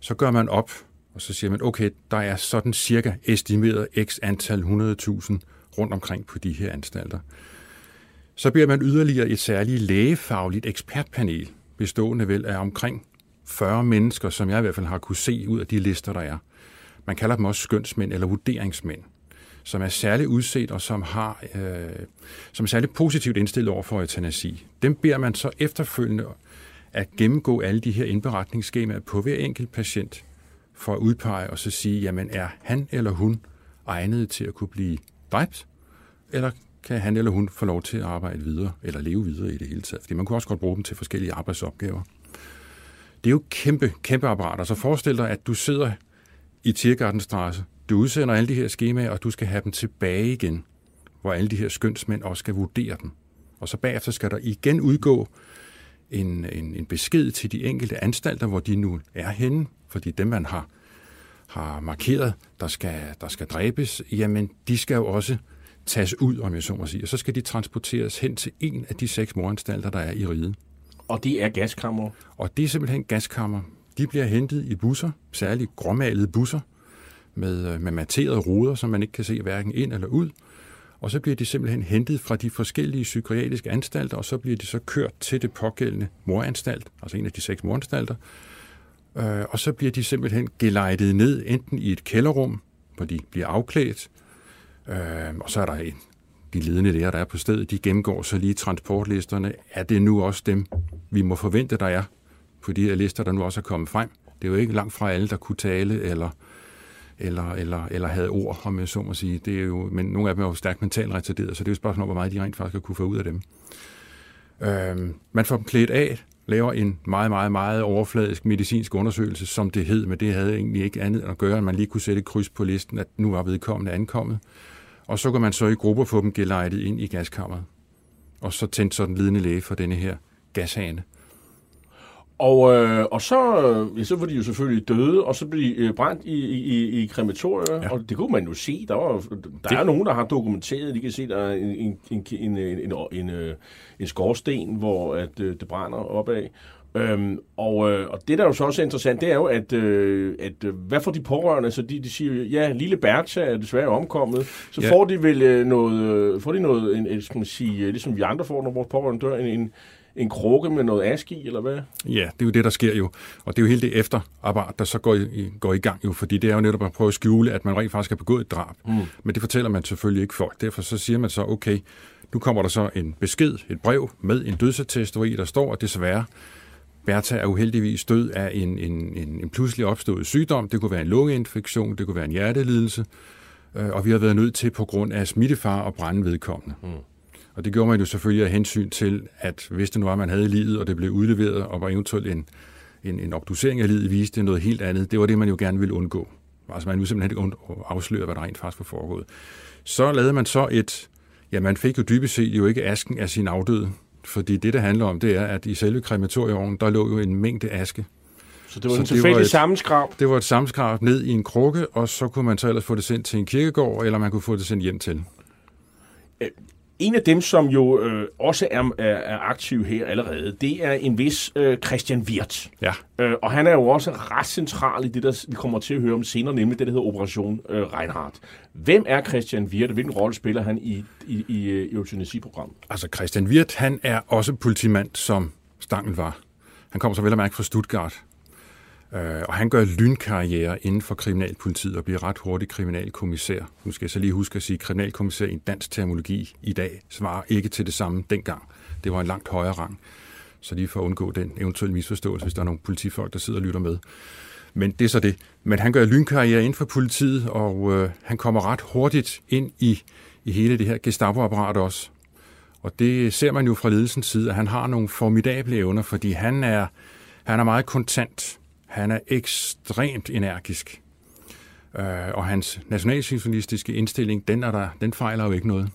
Så gør man op, og så siger man, okay, der er sådan cirka estimeret x antal 100.000 rundt omkring på de her anstalter. Så bliver man yderligere et særligt lægefagligt ekspertpanel, bestående vel af omkring 40 mennesker, som jeg i hvert fald har kunne se ud af de lister, der er. Man kalder dem også skønsmænd eller vurderingsmænd, som er særligt udset og som, har, øh, som er særligt positivt indstillet over for eutanasi. Dem beder man så efterfølgende at gennemgå alle de her indberetningsskemaer på hver enkelt patient, for at udpege og så sige, jamen er han eller hun egnet til at kunne blive dræbt, eller kan han eller hun få lov til at arbejde videre, eller leve videre i det hele taget. Fordi man kunne også godt bruge dem til forskellige arbejdsopgaver. Det er jo kæmpe, kæmpe apparater. Så forestil dig, at du sidder i Tiergartenstrasse, du udsender alle de her skemaer, og du skal have dem tilbage igen, hvor alle de her skønsmænd også skal vurdere dem. Og så bagefter skal der igen udgå en, en, en besked til de enkelte anstalter, hvor de nu er henne, fordi dem, man har, har markeret, der skal, der skal dræbes, jamen de skal jo også tages ud, om jeg så må sige, og så skal de transporteres hen til en af de seks moranstalter, der er i riget. Og det er gaskammer? Og det er simpelthen gaskammer. De bliver hentet i busser, særligt gråmalede busser, med, øh, med materede ruder, som man ikke kan se hverken ind eller ud. Og så bliver de simpelthen hentet fra de forskellige psykiatriske anstalter, og så bliver de så kørt til det pågældende moranstalt, altså en af de seks moranstalter. Øh, og så bliver de simpelthen gelejtet ned, enten i et kælderrum, hvor de bliver afklædt, øh, og så er der en, de ledende der, der er på stedet, de gennemgår så lige transportlisterne. Er det nu også dem, vi må forvente, der er på de her lister, der nu også er kommet frem? Det er jo ikke langt fra alle, der kunne tale eller, eller, eller, eller havde ord, om jeg så må sige. Det er jo, men nogle af dem er jo stærkt mentalt retarderet, så det er jo et spørgsmål om, hvor meget de rent faktisk har kunne få ud af dem. Øh, man får dem klædt af, laver en meget, meget, meget overfladisk medicinsk undersøgelse, som det hed, men det havde egentlig ikke andet at gøre, end man lige kunne sætte et kryds på listen, at nu var vedkommende ankommet. Og så kan man så i grupper få dem gelejtet ind i gaskammeret. Og så tændte så den lidende læge for denne her gashane. Og, øh, og så, øh, ja, så var de jo selvfølgelig døde, og så blev de øh, brændt i, i, i krematorier, ja. og det kunne man jo se. Der, var, der det... er nogen, der har dokumenteret, de kan se, der er en, en, en, en, en, en, en, øh, en skorsten, hvor at, øh, det brænder opad. Øhm, og, øh, og det, der er jo så også interessant, det er jo, at, øh, at øh, hvad får de pårørende? Så de, de siger, ja, lille Bertha er desværre omkommet. Så ja. får de vel øh, noget, øh, får de noget, en, en, skal man sige, ligesom vi andre får, når vores pårørende dør, en, en, en krukke med noget ask i, eller hvad? Ja, det er jo det, der sker jo. Og det er jo hele det efterarbejde, der så går i, går i gang jo, fordi det er jo netop at prøve at skjule, at man rent faktisk har begået et drab. Mm. Men det fortæller man selvfølgelig ikke folk. Derfor så siger man så, okay, Nu kommer der så en besked, et brev med en dødsattest, hvor i der står, at desværre Bertha er uheldigvis død af en, en, en, en pludselig opstået sygdom. Det kunne være en lungeinfektion, det kunne være en hjertelidelse, øh, og vi har været nødt til på grund af smittefar og brænde vedkommende. Mm. Og det gjorde man jo selvfølgelig af hensyn til, at hvis det nu var, man havde livet, og det blev udleveret, og var eventuelt en, en, en obducering af livet viste noget helt andet, det var det, man jo gerne ville undgå. Altså man ville simpelthen ikke afsløre, hvad der rent faktisk var foregået. Så lavede man så et, ja man fik jo dybest set jo ikke asken af sin afdøde, fordi det, det handler om, det er, at i selve krematorieovnen, der lå jo en mængde aske. Så det var så en tilfældig sammenskrab? Det var et sammenskrab ned i en krukke, og så kunne man så ellers få det sendt til en kirkegård, eller man kunne få det sendt hjem til. En af dem, som jo øh, også er, er, er aktiv her allerede, det er en vis øh, Christian Wirth. Ja. Øh, og han er jo også ret central i det, der vi kommer til at høre om senere, nemlig det, der hedder Operation øh, Reinhardt. Hvem er Christian Wirth, og hvilken rolle spiller han i, i, i øh, eutanasi-programmet? Altså Christian Wirth, han er også politimand, som Stangel var. Han kommer så vel at mærke fra Stuttgart. Øh, og han gør lynkarriere inden for kriminalpolitiet og bliver ret hurtigt kriminalkommissær. Nu skal jeg så lige huske at sige, at kriminalkommissær i dansk terminologi i dag svarer ikke til det samme dengang. Det var en langt højere rang. Så lige for at undgå den eventuelle misforståelse, hvis der er nogle politifolk, der sidder og lytter med. Men det er så det. Men han gør lynkarriere inden for politiet, og øh, han kommer ret hurtigt ind i, i hele det her Gestapo-apparat også. Og det ser man jo fra ledelsens side, at han har nogle formidable evner, fordi han er, han er meget kontant. Han er ekstremt energisk. Øh, og hans nationalsymfonistiske indstilling, den, er der, den fejler jo ikke noget.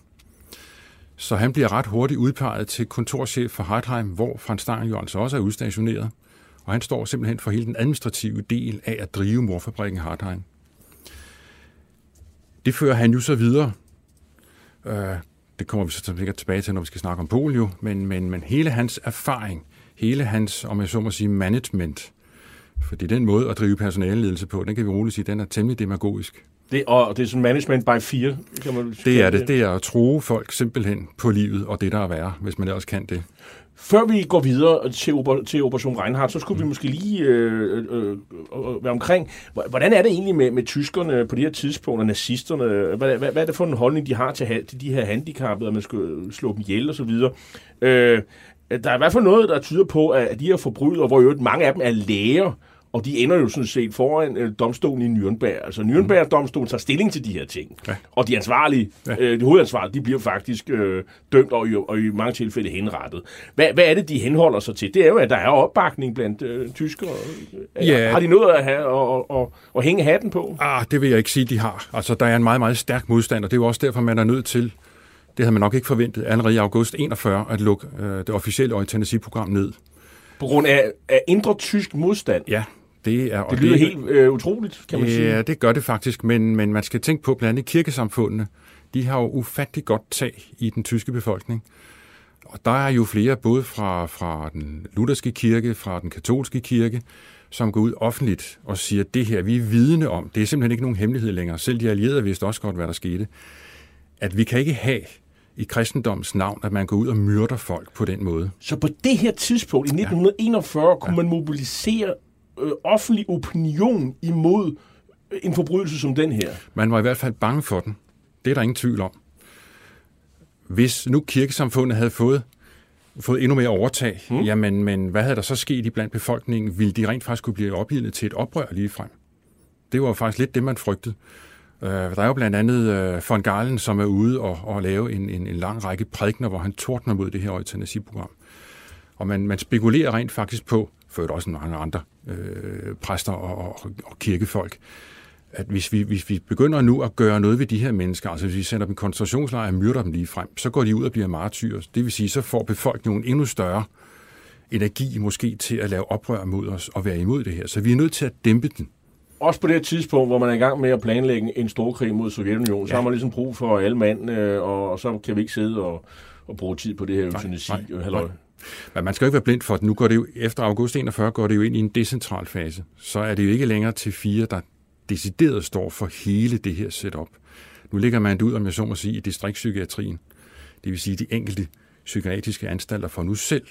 Så han bliver ret hurtigt udpeget til kontorchef for Hartheim, hvor Frans Stang jo altså også er udstationeret. Og han står simpelthen for hele den administrative del af at drive morfabrikken Hartheim. Det fører han jo så videre. Øh, det kommer vi så sikkert tilbage til, når vi skal snakke om polio, men, men, men hele hans erfaring, hele hans, om jeg så må sige, management, fordi den måde at drive personaleledelse på, den kan vi roligt sige, den er temmelig demagogisk. Det, og det er sådan management by fear, kan man Det er det. Det er at tro folk simpelthen på livet og det, der er værre, hvis man ellers kan det. Før vi går videre til, til Operation Reinhardt, så skulle mm. vi måske lige øh, øh, øh, være omkring, hvordan er det egentlig med, med tyskerne på det her tidspunkt, og nazisterne? Hvad, hvad, hvad er det for en holdning, de har til, til de her handicappede, at man skal slå dem ihjel videre? Øh, der er i hvert fald noget, der tyder på, at de her forbrydere, hvor jo mange af dem er læger, og de ender jo sådan set foran øh, domstolen i Nürnberg. Altså Nürnberg-domstolen tager stilling til de her ting. Ja. Og de ansvarlige, ja. øh, de hovedansvarlige, de bliver faktisk øh, dømt og, og i mange tilfælde henrettet. Hvad, hvad er det, de henholder sig til? Det er jo, at der er opbakning blandt øh, tyskere. Ja. Har de noget at have og, og, og hænge hatten på? Ah, det vil jeg ikke sige, de har. Altså, der er en meget, meget stærk modstand, og det er jo også derfor, man er nødt til det havde man nok ikke forventet, allerede i august 41 at lukke øh, det officielle eutanasi-program ned. På grund af, af indre tysk modstand? Ja, det er... Det lyder det, helt øh, utroligt, kan man ja, sige. Ja, det gør det faktisk, men, men man skal tænke på, blandt andet kirkesamfundene, de har jo ufattelig godt tag i den tyske befolkning. Og der er jo flere, både fra, fra den lutherske kirke, fra den katolske kirke, som går ud offentligt og siger, at det her, vi er vidne om, det er simpelthen ikke nogen hemmelighed længere. Selv de allierede vidste også godt, hvad der skete. At vi kan ikke have i kristendoms navn, at man går ud og myrder folk på den måde. Så på det her tidspunkt, i 1941, ja. kunne ja. man mobilisere øh, offentlig opinion imod en forbrydelse som den her? Man var i hvert fald bange for den. Det er der ingen tvivl om. Hvis nu kirkesamfundet havde fået fået endnu mere overtag, hmm. jamen men hvad havde der så sket i blandt befolkningen? Ville de rent faktisk kunne blive opgivet til et oprør lige frem? Det var faktisk lidt det, man frygtede. Øh, der er jo blandt andet øh, von Galen, som er ude og, og lave en, en, en lang række prædikner, hvor han tordner mod det her eutanasiprogram. Og man, man spekulerer rent faktisk på, for også mange andre øh, præster og, og, og kirkefolk, at hvis vi, hvis vi begynder nu at gøre noget ved de her mennesker, altså hvis vi sender dem i koncentrationslejre og myrder dem lige frem, så går de ud og bliver martyrer. Det vil sige, så får befolkningen endnu større energi måske til at lave oprør mod os og være imod det her. Så vi er nødt til at dæmpe den. Også på det tidspunkt, hvor man er i gang med at planlægge en stor krig mod Sovjetunionen, ja. så har man ligesom brug for alle mand, øh, og så kan vi ikke sidde og, og bruge tid på det her eutanasi. Nej, nej. Men man skal jo ikke være blind for, at nu går det jo, efter august 41 går det jo ind i en decentral fase. Så er det jo ikke længere til fire, der decideret står for hele det her setup. Nu ligger man ud, om jeg så må sige, i distriktspsykiatrien. Det vil sige, at de enkelte psykiatriske anstalter får nu selv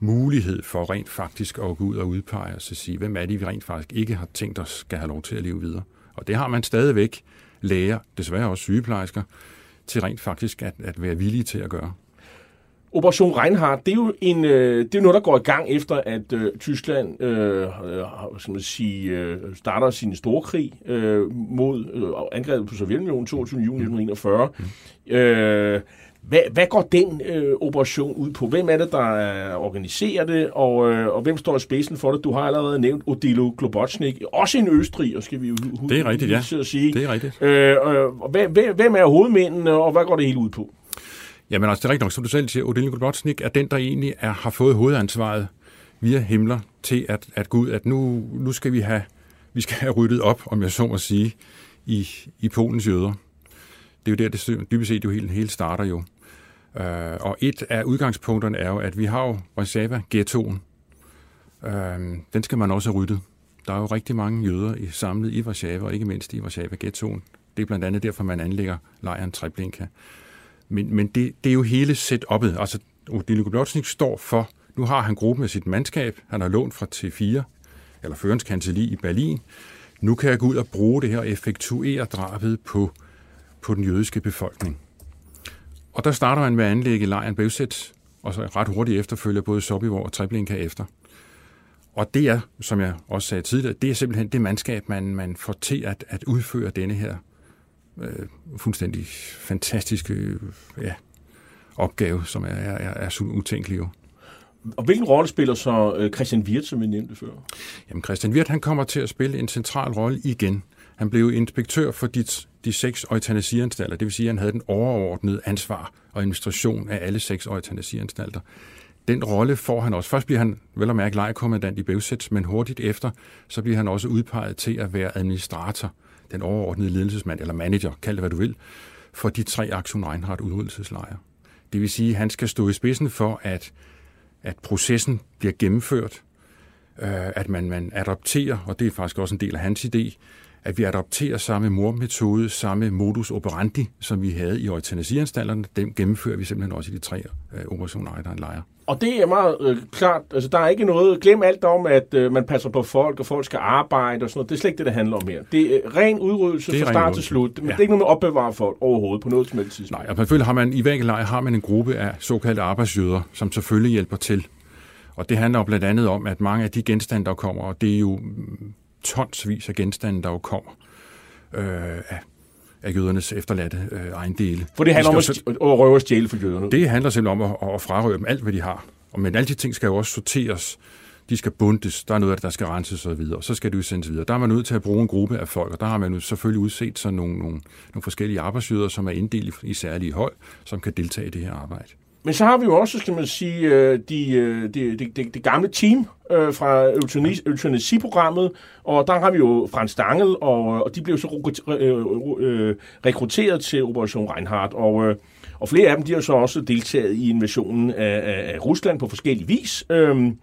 mulighed for rent faktisk at gå ud og udpege og sige, hvem er det, vi rent faktisk ikke har tænkt os skal have lov til at leve videre. Og det har man stadigvæk læger, desværre også sygeplejersker, til rent faktisk at, at være villige til at gøre. Operation Reinhardt, det er jo en, øh, det er noget, der går i gang efter, at øh, Tyskland øh, skal man sige, øh, starter sin store krig øh, mod øh, angrebet på Sovjetunionen 22. juni 1941. Mm. Øh, hvad, hvad går den øh, operation ud på? Hvem er det, der organiserer det, og, øh, og hvem står i spidsen for det? Du har allerede nævnt Odilo Globocnik, også en østrig, skal vi jo det er rigtigt, ja. at sige. Det er rigtigt. Øh, øh, hvem, hvem er hovedmændene, og hvad går det hele ud på? Jamen altså, det er rigtigt nok, som du selv siger, Odilo Globocnik er den, der egentlig er, har fået hovedansvaret via Himmler til at, at gå ud, at nu, nu skal vi have, vi skal have ryddet op, om jeg så må sige, i, i Polens jøder. Det er jo der, det dybest set jo hele, hele starter jo. Øh, og et af udgangspunkterne er jo, at vi har jo Warszawa-ghettoen. Øh, den skal man også have ryddet. Der er jo rigtig mange jøder i, samlet i Warszawa, og ikke mindst i Warszawa-ghettoen. Det er blandt andet derfor, man anlægger lejren Treblinka. Men, men det, det er jo hele setup'et. Altså, Odilo Glotsnik står for, nu har han gruppen med sit mandskab, han har lånt fra T4, eller Førens kancelli i Berlin. Nu kan jeg gå ud og bruge det her og effektuere drabet på, på den jødiske befolkning. Og der starter man med at anlægge lejren Bevsæt, og så ret hurtigt efterfølger både Sobibor og Treblinka efter. Og det er, som jeg også sagde tidligere, det er simpelthen det mandskab, man, man får til at, at udføre denne her øh, fuldstændig fantastiske øh, ja, opgave, som er, er, er så utænkelig jo. Og hvilken rolle spiller så øh, Christian Wirth, som vi nævnte før? Jamen Christian Wirth, han kommer til at spille en central rolle igen. Han blev inspektør for de, de seks eutanasianstalter, det vil sige, at han havde den overordnede ansvar og administration af alle seks eutanasianstalter. Den rolle får han også. Først bliver han vel og mærke lejekommandant i Bevsæt, men hurtigt efter, så bliver han også udpeget til at være administrator den overordnede ledelsesmand, eller manager, kald det hvad du vil, for de tre Aktion Reinhardt udryddelseslejre. Det vil sige, at han skal stå i spidsen for, at, at processen bliver gennemført, øh, at man, man adopterer, og det er faktisk også en del af hans idé, at vi adopterer samme mormetode, samme modus operandi, som vi havde i eutanasianstalterne. Dem gennemfører vi simpelthen også i de tre øh, Operation Reinhardt-lejre. Og det er meget øh, klart, altså der er ikke noget, glem alt om, at øh, man passer på folk, og folk skal arbejde og sådan noget. Det er slet ikke det, det handler om her. Det er ren udryddelse fra start til slut. Men ja. det er ikke noget med at opbevare folk overhovedet på noget som helst tidspunkt. Nej, og selvfølgelig har man i hver lejr har man en gruppe af såkaldte arbejdsjøder, som selvfølgelig hjælper til. Og det handler blandt andet om, at mange af de genstande, der kommer, og det er jo tonsvis af genstande, der jo kommer øh, af af jødernes efterladte øh, ejendele. For det handler om at, at røve og stjæle for jøderne? Det handler simpelthen om at, at frarøve dem alt, hvad de har. Men alle de ting skal jo også sorteres. De skal bundes. Der er noget af det, der skal renses og videre. Og så skal det jo sendes videre. Der er man nødt til at bruge en gruppe af folk, og der har man jo selvfølgelig udset sådan nogle, nogle, nogle forskellige arbejdsjøder, som er inddelt i, i særlige hold, som kan deltage i det her arbejde. Men så har vi jo også, skal man sige, øh, det øh, de, de, de, de, gamle team øh, fra eutanasi-programmet, og der har vi jo Frans Stangel, og, og de blev så øh, rekrutteret til Operation Reinhardt, og, og flere af dem de har så også deltaget i invasionen af, af Rusland på forskellige vis. Øhm,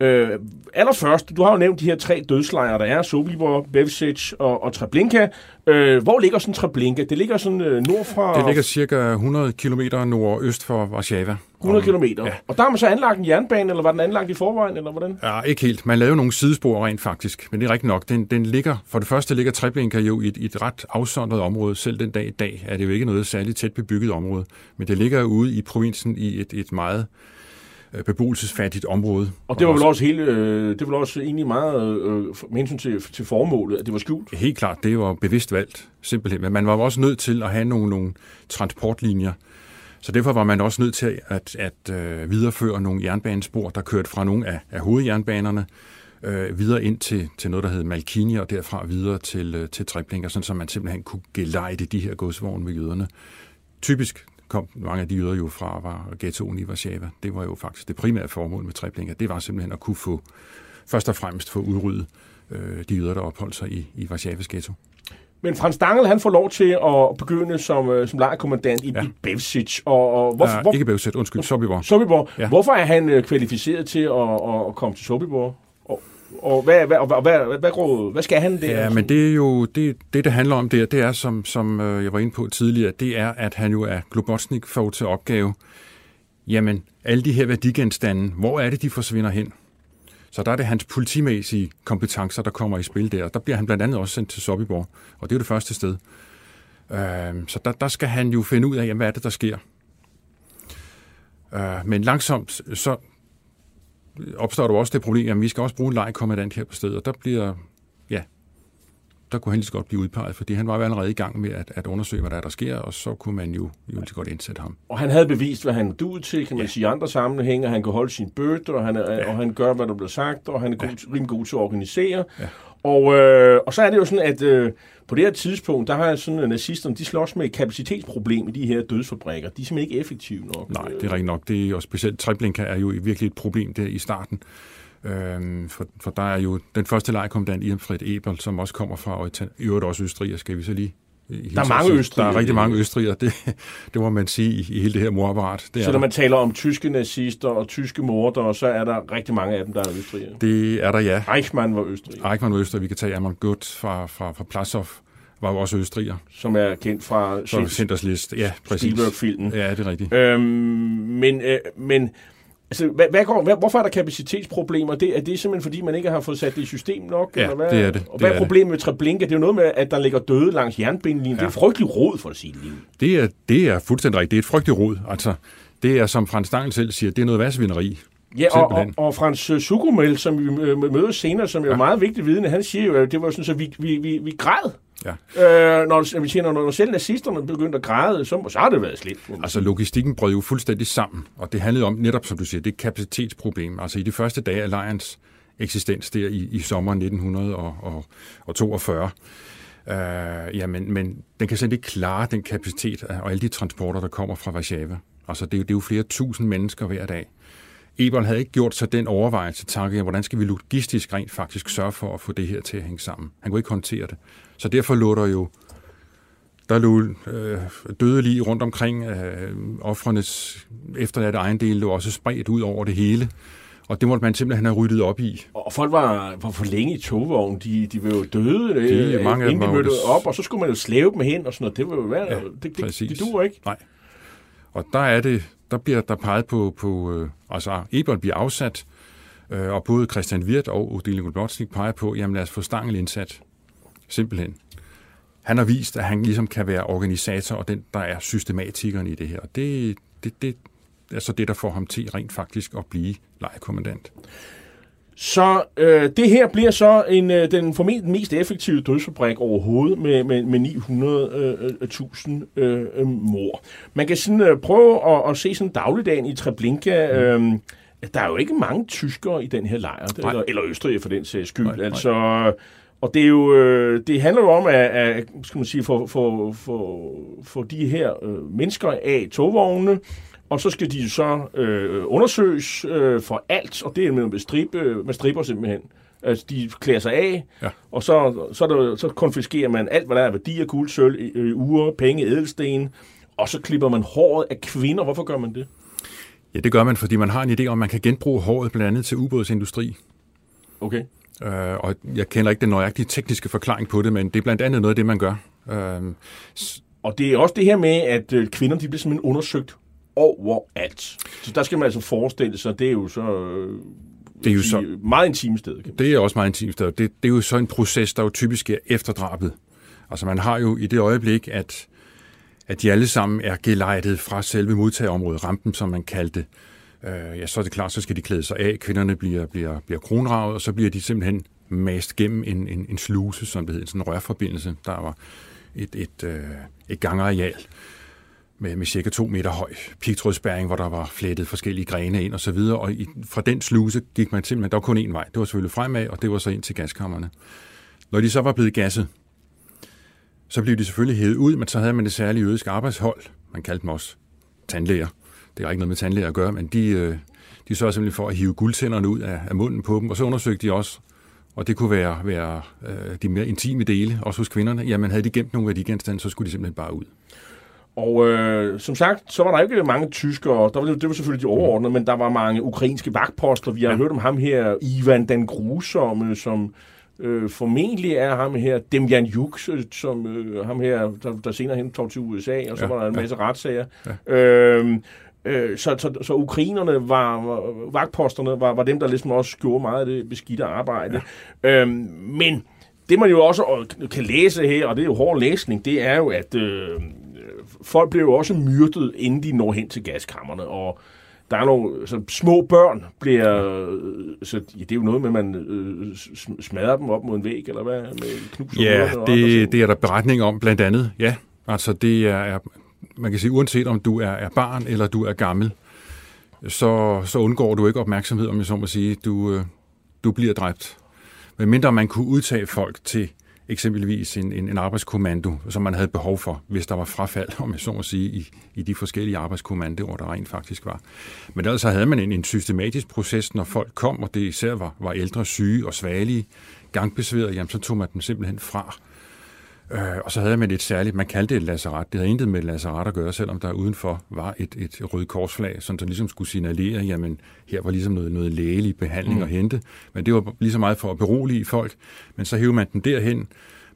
Øh, allerførst, du har jo nævnt de her tre dødslejre, der er, Sobibor, Bevsic og, og Treblinka. Øh, hvor ligger sådan Treblinka? Det ligger sådan øh, nord fra... Det ligger cirka 100 km nordøst for Warszawa. 100 km. Ja. Og der har man så anlagt en jernbane, eller var den anlagt i forvejen, eller hvordan? Ja, ikke helt. Man lavede nogle sidespor rent faktisk, men det er rigtigt nok. Den, den ligger, for det første ligger Treblinka jo i et, i et ret afsondret område. Selv den dag i dag er det jo ikke noget særligt tæt bebygget område, men det ligger ude i provinsen i et, et meget beboelsesfattigt område. Og det var vel også, hele, øh, det var også egentlig meget øh, med hensyn til, til formålet, at det var skjult? Helt klart, det var bevidst valgt, simpelthen. Men man var også nødt til at have nogle, nogle transportlinjer, så derfor var man også nødt til at, at øh, videreføre nogle jernbanespor, der kørte fra nogle af, af hovedjernbanerne øh, videre ind til, til noget, der hed Malkini, og derfra videre til, øh, til Treblinka, sådan så man simpelthen kunne gelejde de her godsvogne med jøderne. Typisk kom mange af de jøder jo fra, var ghettoen i Warszawa. Det var jo faktisk det primære formål med Treblinka. Det var simpelthen at kunne få, først og fremmest få udryddet øh, de jøder, der opholdt sig i, i Warszawas ghetto. Men Frans Dangel, han får lov til at begynde som, øh, som lejerkommandant i ja. Bevsic. Og, og hvor, ja, hvor, ikke Bevsic, undskyld, Sobibor. Sobibor. Ja. Hvorfor er han øh, kvalificeret til at, at komme til Sobibor? Og hvad, hvad, hvad, hvad, hvad, hvad, hvad skal han der? Ja, men det er jo det, det, det handler om der, det er, som, som øh, jeg var inde på tidligere, det er, at han jo er Globotsnik får til opgave, jamen, alle de her værdigenstande, hvor er det, de forsvinder hen? Så der er det hans politimæssige kompetencer, der kommer i spil der. Der bliver han blandt andet også sendt til Sobibor, og det er jo det første sted. Øh, så der, der skal han jo finde ud af, jamen, hvad er det, der sker. Øh, men langsomt, så opstår der også det problem, at vi skal også bruge en lejekommandant her på stedet, og der bliver, ja, der kunne han lige så godt blive udpeget, fordi han var jo allerede i gang med at, at undersøge, hvad der, er, der sker, og så kunne man jo, jo lige så godt indsætte ham. Og han havde bevist, hvad han duede til, kan man ja. sige, i andre sammenhænge. Han kan holde sin bøtte, og han, er, ja. og han gør, hvad der bliver sagt, og han er god, ja. rimelig god til at organisere. Ja. Og, øh, og så er det jo sådan, at øh, på det her tidspunkt, der har sådan, at nazisterne, de slås med et kapacitetsproblem i de her dødsfabrikker. De er simpelthen ikke effektive nok. Nej, det er rigtigt nok. Det er, og specielt Treblinka er jo virkelig et problem der i starten. Øhm, for, for der er jo den første lejekommandant, Irmfred Ebel, som også kommer fra, og i øvrigt også Østrig, skal vi så lige der er mange østrigere. Der er rigtig mange østrigere, det, det må man sige i, i hele det her morapparat. Det så når man taler om tyske nazister og tyske morder, så er der rigtig mange af dem, der er østrigere? Det er der, ja. Eichmann var østriger. Eichmann var østriger. Vi kan tage Amon Gutt fra, fra, fra Plaszow, var jo også østriger. Som er kendt fra... Schindlers List, ja, præcis. Spielberg-filmen. Ja, det er rigtigt. Øhm, men, øh, men Altså, hvad, hvad går, hvad, hvorfor er der kapacitetsproblemer? Det, er det simpelthen, fordi man ikke har fået sat det i system nok? Ja, eller hvad? det er det. Og hvad det er problemet med Treblinka? Det er jo noget med, at der ligger døde langs jernbindelinjen. Ja. Det er frygtelig rod for at sige liv. Det er, det er fuldstændig rigtigt. Det er et frygteligt rod. Altså, det er, som Frans Stangl selv siger, det er noget vasvineri. Ja, og, og, og Frans Sukumel, som vi møder senere, som er ja. meget vigtig vidne, han siger jo, at det var sådan, at vi, vi, vi, vi græd. Ja. Øh, når, vi siger, når, når selv nazisterne begyndte at græde, så, så har det været slet. Altså logistikken brød jo fuldstændig sammen, og det handlede om netop, som du siger, det kapacitetsproblem. Altså i de første dage af lejrens eksistens der i, i sommeren 1942, øh, ja, men, men den kan simpelthen ikke klare den kapacitet og alle de transporter, der kommer fra Warszawa. Altså det, det er jo flere tusind mennesker hver dag. Eberl havde ikke gjort sig den overvejelse tanke, hvordan skal vi logistisk rent faktisk sørge for at få det her til at hænge sammen. Han kunne ikke håndtere det. Så derfor lå der jo der lå øh, døde lige rundt omkring. Øh, offrenes efterladte ejendele lå også spredt ud over det hele. Og det måtte man simpelthen have ryddet op i. Og folk var, var for længe i togvognen. De, de var jo døde, de, øh, mange inden de mødte op, og så skulle man jo slæve dem hen og sådan noget. Det var jo værd. Ja, det, det, det, det duer ikke. Nej. Og der er det, der bliver der peget på, på øh, altså Ebert bliver afsat, øh, og både Christian Wirt og Odile Gulbotsnik peger på, jamen lad os få Stangel indsat. Simpelthen. Han har vist, at han ligesom kan være organisator, og den, der er systematikeren i det her. Det, det, det er så det, der får ham til rent faktisk at blive lejekommandant. Så øh, det her bliver så en, øh, den formentlig mest effektive dødsfabrik overhovedet med, med, med 900.000 øh, øh, mor. Man kan sådan øh, prøve at, at se sådan dagligdagen i Treblinka. Øh, der er jo ikke mange tyskere i den her lejr, eller, eller Østrig for den sags skyld. Nej, nej. Altså, og det, er jo, øh, det handler jo om at, at skal man sige, få, få, få, få de her øh, mennesker af togvognene, og så skal de så øh, undersøges øh, for alt, og det er med, med, stribe, med striber simpelthen. Altså, de klæder sig af, ja. og så, så, der, så konfiskerer man alt, hvad der er værdier, guld, sølv, øh, ure, penge, edelsten, og så klipper man håret af kvinder. Hvorfor gør man det? Ja, det gør man, fordi man har en idé om, at man kan genbruge håret blandt andet til ubådsindustri. Okay. Øh, og jeg kender ikke den nøjagtige tekniske forklaring på det, men det er blandt andet noget af det, man gør. Øh, og det er også det her med, at øh, kvinder de bliver simpelthen undersøgt overalt. Så der skal man altså forestille sig, det er jo så... Øh, det er jo så meget intimt sted. Kan det er også meget intimt sted. Det, det er jo så en proces, der jo typisk er efterdrabet. Altså man har jo i det øjeblik, at, at de alle sammen er gelejtet fra selve modtagerområdet, rampen, som man kaldte øh, ja, så er det klart, så skal de klæde sig af. Kvinderne bliver, bliver, bliver kronravet, og så bliver de simpelthen mast gennem en, en, en sluse, som det hedder, sådan en rørforbindelse. Der var et, et, øh, et gangareal med, med cirka 2 meter høj pigtrådsbæring, hvor der var flettet forskellige grene ind og så videre, og i, fra den sluse gik man simpelthen, der var kun én vej, det var selvfølgelig fremad, og det var så ind til gaskammerne. Når de så var blevet gasset, så blev de selvfølgelig hævet ud, men så havde man det særlige jødiske arbejdshold, man kaldte dem også tandlæger. Det har ikke noget med tandlæger at gøre, men de, øh, de sørgede simpelthen for at hive guldtænderne ud af, af munden på dem, og så undersøgte de også, og det kunne være, være øh, de mere intime dele, også hos kvinderne. Jamen havde de gemt nogle værdigenstande, så skulle de simpelthen bare ud. Og øh, som sagt, så var der ikke mange tyskere. Der var, det var selvfølgelig de overordnede, men der var mange ukrainske vagtposter. Vi har ja. hørt om ham her, Ivan den Grusomme, som øh, formentlig er ham her, Demjan Juk, som øh, ham her, der, der senere hen tog til USA, og så ja. var der en masse ja. retssager. Ja. Øh, øh, så, så, så ukrainerne var, vagtposterne var, var dem, der ligesom også gjorde meget af det beskidte arbejde. Ja. Øh, men det man jo også kan læse her, og det er jo hård læsning, det er jo, at øh, folk bliver jo også myrdet, inden de når hen til gaskammerne, og der er nogle så små børn bliver så ja, det er jo noget med at man øh, smadrer dem op mod en væg eller hvad med knus Ja, det, det er der beretning om blandt andet. Ja, altså det er man kan sige uanset om du er, er barn eller du er gammel, så, så undgår du ikke opmærksomhed, om jeg så må sige. Du, øh, du bliver dræbt. Men mindre man kunne udtage folk til eksempelvis en, en, en arbejdskommando, som man havde behov for, hvis der var frafald, om jeg så må sige, i, i de forskellige arbejdskommandoer, der rent faktisk var. Men ellers havde man en, en systematisk proces, når folk kom, og det især var, var ældre, syge og svagelige, gangbesværede, jamen så tog man dem simpelthen fra. Øh, og så havde man et særligt, man kaldte det et lazaret. Det havde intet med et lazaret at gøre, selvom der udenfor var et, et rød korsflag, som der ligesom skulle signalere, jamen her var ligesom noget, noget lægelig behandling mm. at hente. Men det var lige så meget for at berolige folk. Men så hævde man den derhen.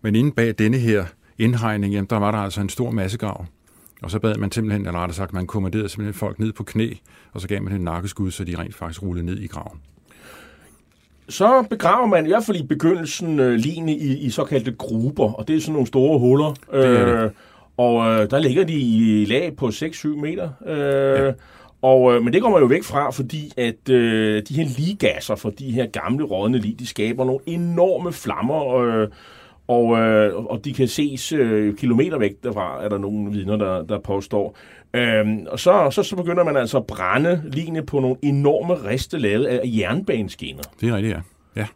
Men inde bag denne her indhegning, jamen der var der altså en stor massegrav. Og så bad man simpelthen, eller rettere sagt, man kommanderede simpelthen folk ned på knæ, og så gav man en nakkeskud, så de rent faktisk rullede ned i graven så begraver man i hvert fald i begyndelsen øh, line i, i såkaldte grupper, og det er sådan nogle store huller. Det er det. Øh, og øh, der ligger de i lag på 6-7 meter. Øh, ja. Og, øh, men det kommer man jo væk fra, fordi at øh, de her ligasser fra de her gamle rådne lig, de skaber nogle enorme flammer, øh, og, øh, og de kan ses øh, kilometer væk derfra, er der nogle vidner, der, der påstår. Øhm, og så, så, så begynder man altså at brænde ligne på nogle enorme riste lavet af jernbaneskinner. Det er rigtigt, ja. ja.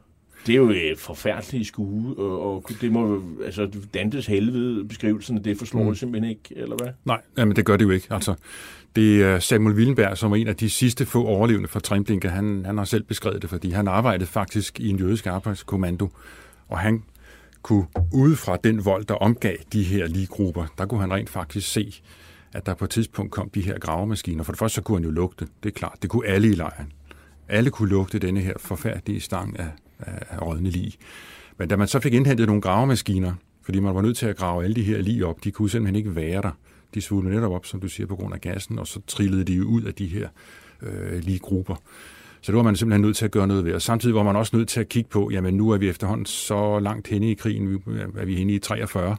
Det er jo et forfærdeligt skue, og, og det må altså Dantes helvede beskrivelsen, det forslår mm. det simpelthen ikke, eller hvad? Nej, men det gør det jo ikke. Altså, det er Samuel Willenberg, som er en af de sidste få overlevende fra Trimblinke. Han, han har selv beskrevet det, fordi han arbejdede faktisk i en jødisk arbejdskommando, og han kunne ud fra den vold, der omgav de her lige grupper, der kunne han rent faktisk se, at der på et tidspunkt kom de her gravemaskiner. For det første så kunne han jo lugte, det er klart. Det kunne alle i lejren. Alle kunne lugte denne her forfærdelige stang af, af, af rådne lig. Men da man så fik indhentet nogle gravemaskiner, fordi man var nødt til at grave alle de her lige op, de kunne simpelthen ikke være der. De svulmede netop op, som du siger, på grund af gassen, og så trillede de ud af de her øh, lige grupper. Så det var man simpelthen nødt til at gøre noget ved. Og samtidig var man også nødt til at kigge på, jamen nu er vi efterhånden så langt henne i krigen, vi er vi henne i 43.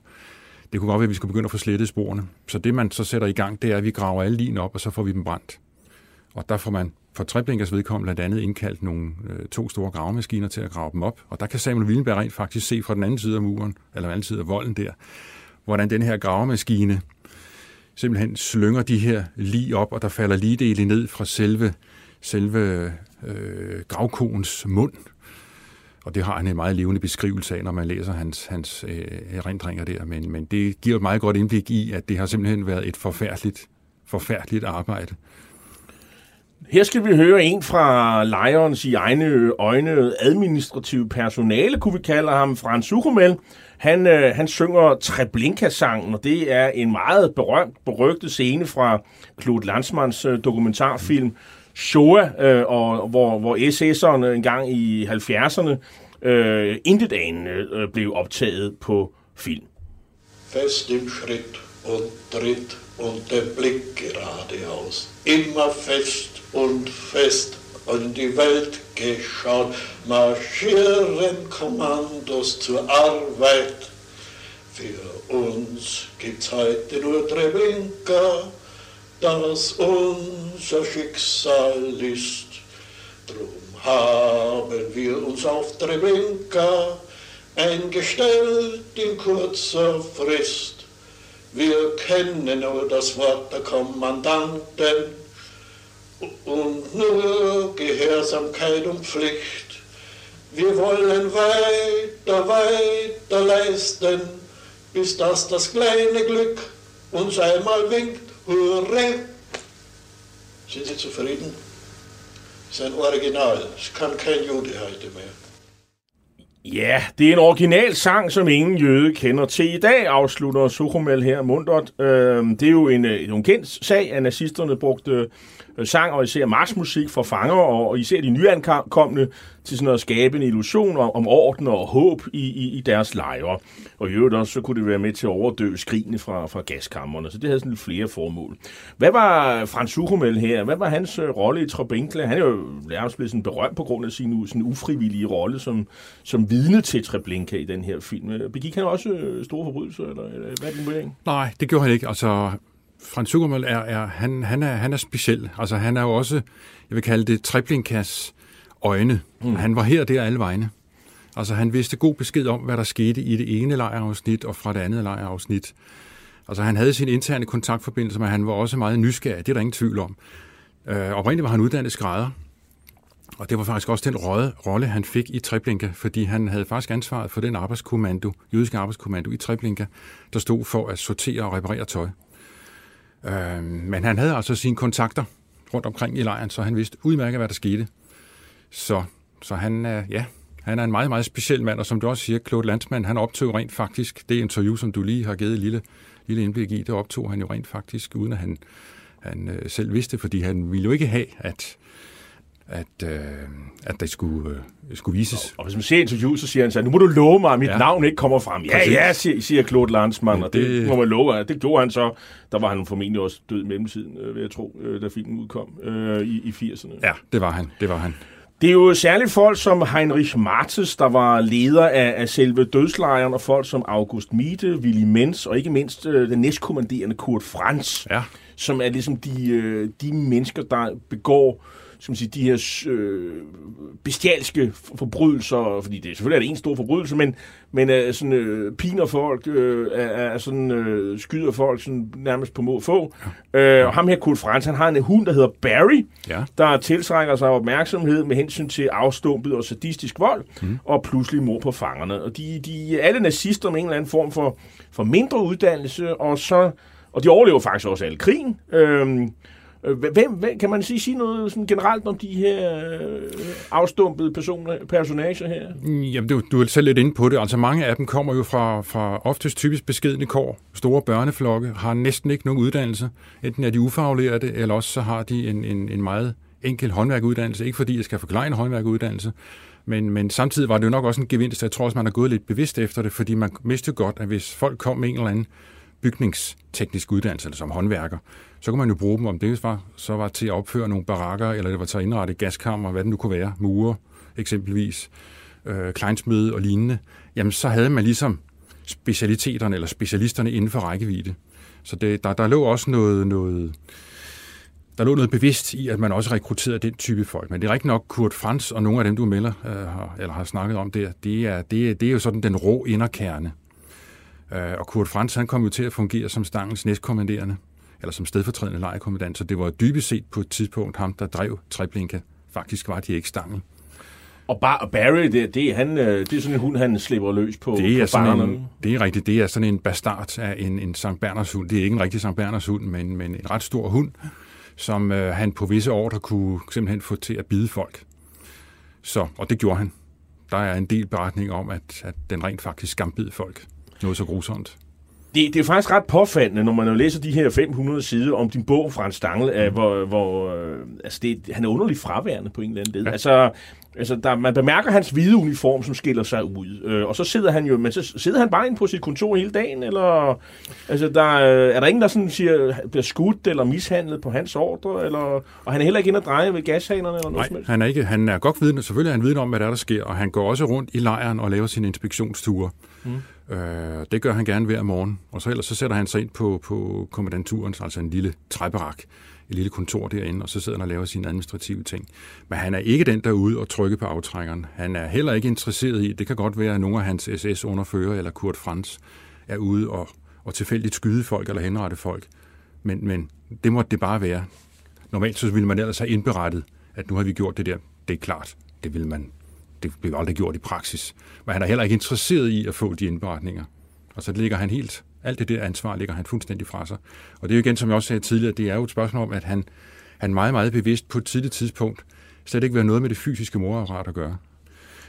Det kunne godt være, at vi skulle begynde at få slettet sporene. Så det, man så sætter i gang, det er, at vi graver alle lin op, og så får vi dem brændt. Og der får man for Treblinkers vedkommende blandt andet indkaldt nogle øh, to store gravemaskiner til at grave dem op. Og der kan Samuel Willenberg rent faktisk se fra den anden side af muren, eller den anden side af volden der, hvordan den her gravemaskine simpelthen slynger de her lige op, og der falder ligedele ned fra selve, selve øh, gravkoens mund. Og det har han en meget levende beskrivelse af, når man læser hans, hans øh, erindringer der. Men, men det giver et meget godt indblik i, at det har simpelthen været et forfærdeligt, forfærdeligt arbejde. Her skal vi høre en fra Lions i egne øjne administrative personale, kunne vi kalde ham, Frans Sukumel. Han, øh, han synger Treblinka-sangen, og det er en meget berømt, berygtet scene fra Claude Landsmans øh, dokumentarfilm Shoah, øh, og, hvor, hvor SS'erne engang i 70'erne øh, intet anende øh, blev optaget på film. Fest im Schritt und Tritt und der Blick geradeaus. Immer fest und fest und die Welt geschaut, marschieren Kommandos zur Arbeit. Für uns gibt's heute nur Treblinka, das unser Schicksal ist. Drum haben wir uns auf Treblinka eingestellt in kurzer Frist. Wir kennen nur das Wort der Kommandanten und nur Gehörsamkeit und Pflicht. Wir wollen weiter, weiter leisten, bis das das kleine Glück uns einmal winkt. Hurra! Sind Sie zufrieden? Sein Original. Kan kan kein Jude heute mehr. Ja, det er en original sang, som ingen jøde kender til i dag, afslutter Suchomel her mundret. Øh, det er jo en, øh, en kendt sag, at nazisterne brugte sang og især marsmusik for fanger, og især de nyankomne til sådan at skabe en illusion om, om orden og håb i, i, i deres lejre. Og i øvrigt også, så kunne det være med til at overdøve skrigene fra, fra gaskammerne, så det havde sådan lidt flere formål. Hvad var Frans Suchomel her? Hvad var hans øh, rolle i Trebinkle? Han er jo nærmest blevet sådan berømt på grund af sin sådan ufrivillige rolle som, som vidne til Treblinka i den her film. Øh, begik han også øh, store forbrydelser, eller, eller hvad er din vurdering? Nej, det gjorde han ikke. Altså, Frans Zuckermøll er, er, han, han er, han er speciel. Altså, han er jo også, jeg vil kalde det, Treblinkas øjne. Mm. Han var her og der alle vegne. Altså, han vidste god besked om, hvad der skete i det ene lejrafsnit og fra det andet lejrafsnit. Altså, han havde sin interne kontaktforbindelse, men han var også meget nysgerrig. Det er der ingen tvivl om. Øh, oprindeligt var han uddannet skrædder, og det var faktisk også den rolle, han fik i Treblinka, fordi han havde faktisk ansvaret for den arbejdskommando, jødiske arbejdskommando i Treblinka, der stod for at sortere og reparere tøj. Øh, men han havde altså sine kontakter rundt omkring i lejren, så han vidste udmærket, hvad der skete. Så, så han, er, ja, han er en meget, meget speciel mand, og som du også siger, Claude Landsmann, han optog rent faktisk det interview, som du lige har givet et lille, lille indblik i, det optog han jo rent faktisk, uden at han, han øh, selv vidste, fordi han ville jo ikke have, at at, øh, at det skulle, øh, skulle vises. Og hvis man ser interviewet, så siger han så, nu må du love mig, at mit ja. navn ikke kommer frem. Ja, Præcis. ja, siger, siger Claude Landsmann, ja, og det, det må man love. Det gjorde han så. Der var han formentlig også død i mellemtiden, øh, vil jeg tro, øh, da filmen udkom øh, i, i 80'erne. Ja, det var han. Det var han. Det er jo særligt folk som Heinrich Martes, der var leder af, af selve dødslejren, og folk som August Miete, Willy Menz, og ikke mindst øh, den næstkommanderende Kurt Franz, ja. som er ligesom de, øh, de mennesker, der begår som sige, de her øh, bestialske forbrydelser, fordi det selvfølgelig er det en stor forbrydelse, men, men øh, sådan, øh, piner folk, øh, er, sådan, øh, skyder folk sådan, nærmest på må få. Ja. Øh, og ham her, Kurt Frans, han har en hund, der hedder Barry, ja. der tiltrækker sig opmærksomhed med hensyn til afstumpet og sadistisk vold, mm. og pludselig mor på fangerne. Og de, de er alle nazister med en eller anden form for, for mindre uddannelse, og så og de overlever faktisk også alle krigen. Øh, Øh, Øh, hvem, hvem, kan man sige, sige noget sådan generelt om de her øh, afstumpede personer, personager her? Mm, jamen, du, du er selv lidt inde på det. Altså, mange af dem kommer jo fra, fra oftest typisk beskedende kår. Store børneflokke har næsten ikke nogen uddannelse. Enten er de ufaglærte, eller også så har de en, en, en meget enkel håndværkuddannelse. Ikke fordi jeg skal forklare en håndværkuddannelse, men, men samtidig var det jo nok også en gevinst. Jeg tror også, man har gået lidt bevidst efter det, fordi man vidste godt, at hvis folk kom med en eller anden bygningsteknisk uddannelse, eller som håndværker, så kunne man jo bruge dem, om det var, så var til at opføre nogle barakker, eller det var til at indrette gaskammer, hvad det nu kunne være, mure eksempelvis, øh, kleinsmede og lignende, jamen så havde man ligesom specialiteterne eller specialisterne inden for rækkevidde. Så det, der, der lå også noget, noget, der lå noget bevidst i, at man også rekrutterede den type folk. Men det er rigtig nok Kurt Frans og nogle af dem, du melder, øh, har, eller har snakket om der, det er, det, er, det er jo sådan den rå inderkerne. Øh, og Kurt Frans, han kom jo til at fungere som stangens næstkommanderende eller som stedfortrædende lejekommandant, så det var dybest set på et tidspunkt ham, der drev Treblinka. Faktisk var de ikke stangen. Og Bar- Barry, det, det, er han, øh, det er sådan en hund, han slipper løs på, det er på sådan en, Det er rigtigt. Det er sådan en bastard af en, en Sankt Berners hund. Det er ikke en rigtig Sankt Berners hund, men, men en ret stor hund, som øh, han på visse ordre kunne simpelthen få til at bide folk. Så, og det gjorde han. Der er en del beretning om, at, at den rent faktisk skambid folk. Noget så grusomt det, det er faktisk ret påfaldende, når man læser de her 500 sider om din bog, Frans Stangl, mm. hvor, hvor øh, altså det, han er underligt fraværende på en eller anden led. Ja. Altså, altså der, man bemærker hans hvide uniform, som skiller sig ud. Øh, og så sidder han jo, men så sidder han bare inde på sit kontor hele dagen, eller altså, der, øh, er der ingen, der sådan siger, bliver skudt eller mishandlet på hans ordre, eller, og han er heller ikke inde at dreje ved gashanerne eller noget Nej, han er, ikke, han er godt vidne, selvfølgelig er han vidne om, hvad der, er, der sker, og han går også rundt i lejren og laver sine inspektionsture. Mm. Øh, det gør han gerne hver morgen, og så ellers så sætter han sig ind på, på kommandanturen, altså en lille træberak, et lille kontor derinde, og så sidder han og laver sine administrative ting. Men han er ikke den, der er ude og trykke på aftrækkeren. Han er heller ikke interesseret i, det kan godt være, at nogle af hans SS-underfører eller Kurt Franz er ude og, og tilfældigt skyde folk eller henrette folk. Men, men det måtte det bare være. Normalt så ville man ellers have indberettet, at nu har vi gjort det der. Det er klart, det vil man det blev aldrig gjort i praksis. Men han er heller ikke interesseret i at få de indberetninger. Og så ligger han helt, alt det der ansvar ligger han fuldstændig fra sig. Og det er jo igen, som jeg også sagde tidligere, det er jo et spørgsmål om, at han, han meget, meget bevidst på et tidligt tidspunkt slet ikke vil have noget med det fysiske morapparat at gøre.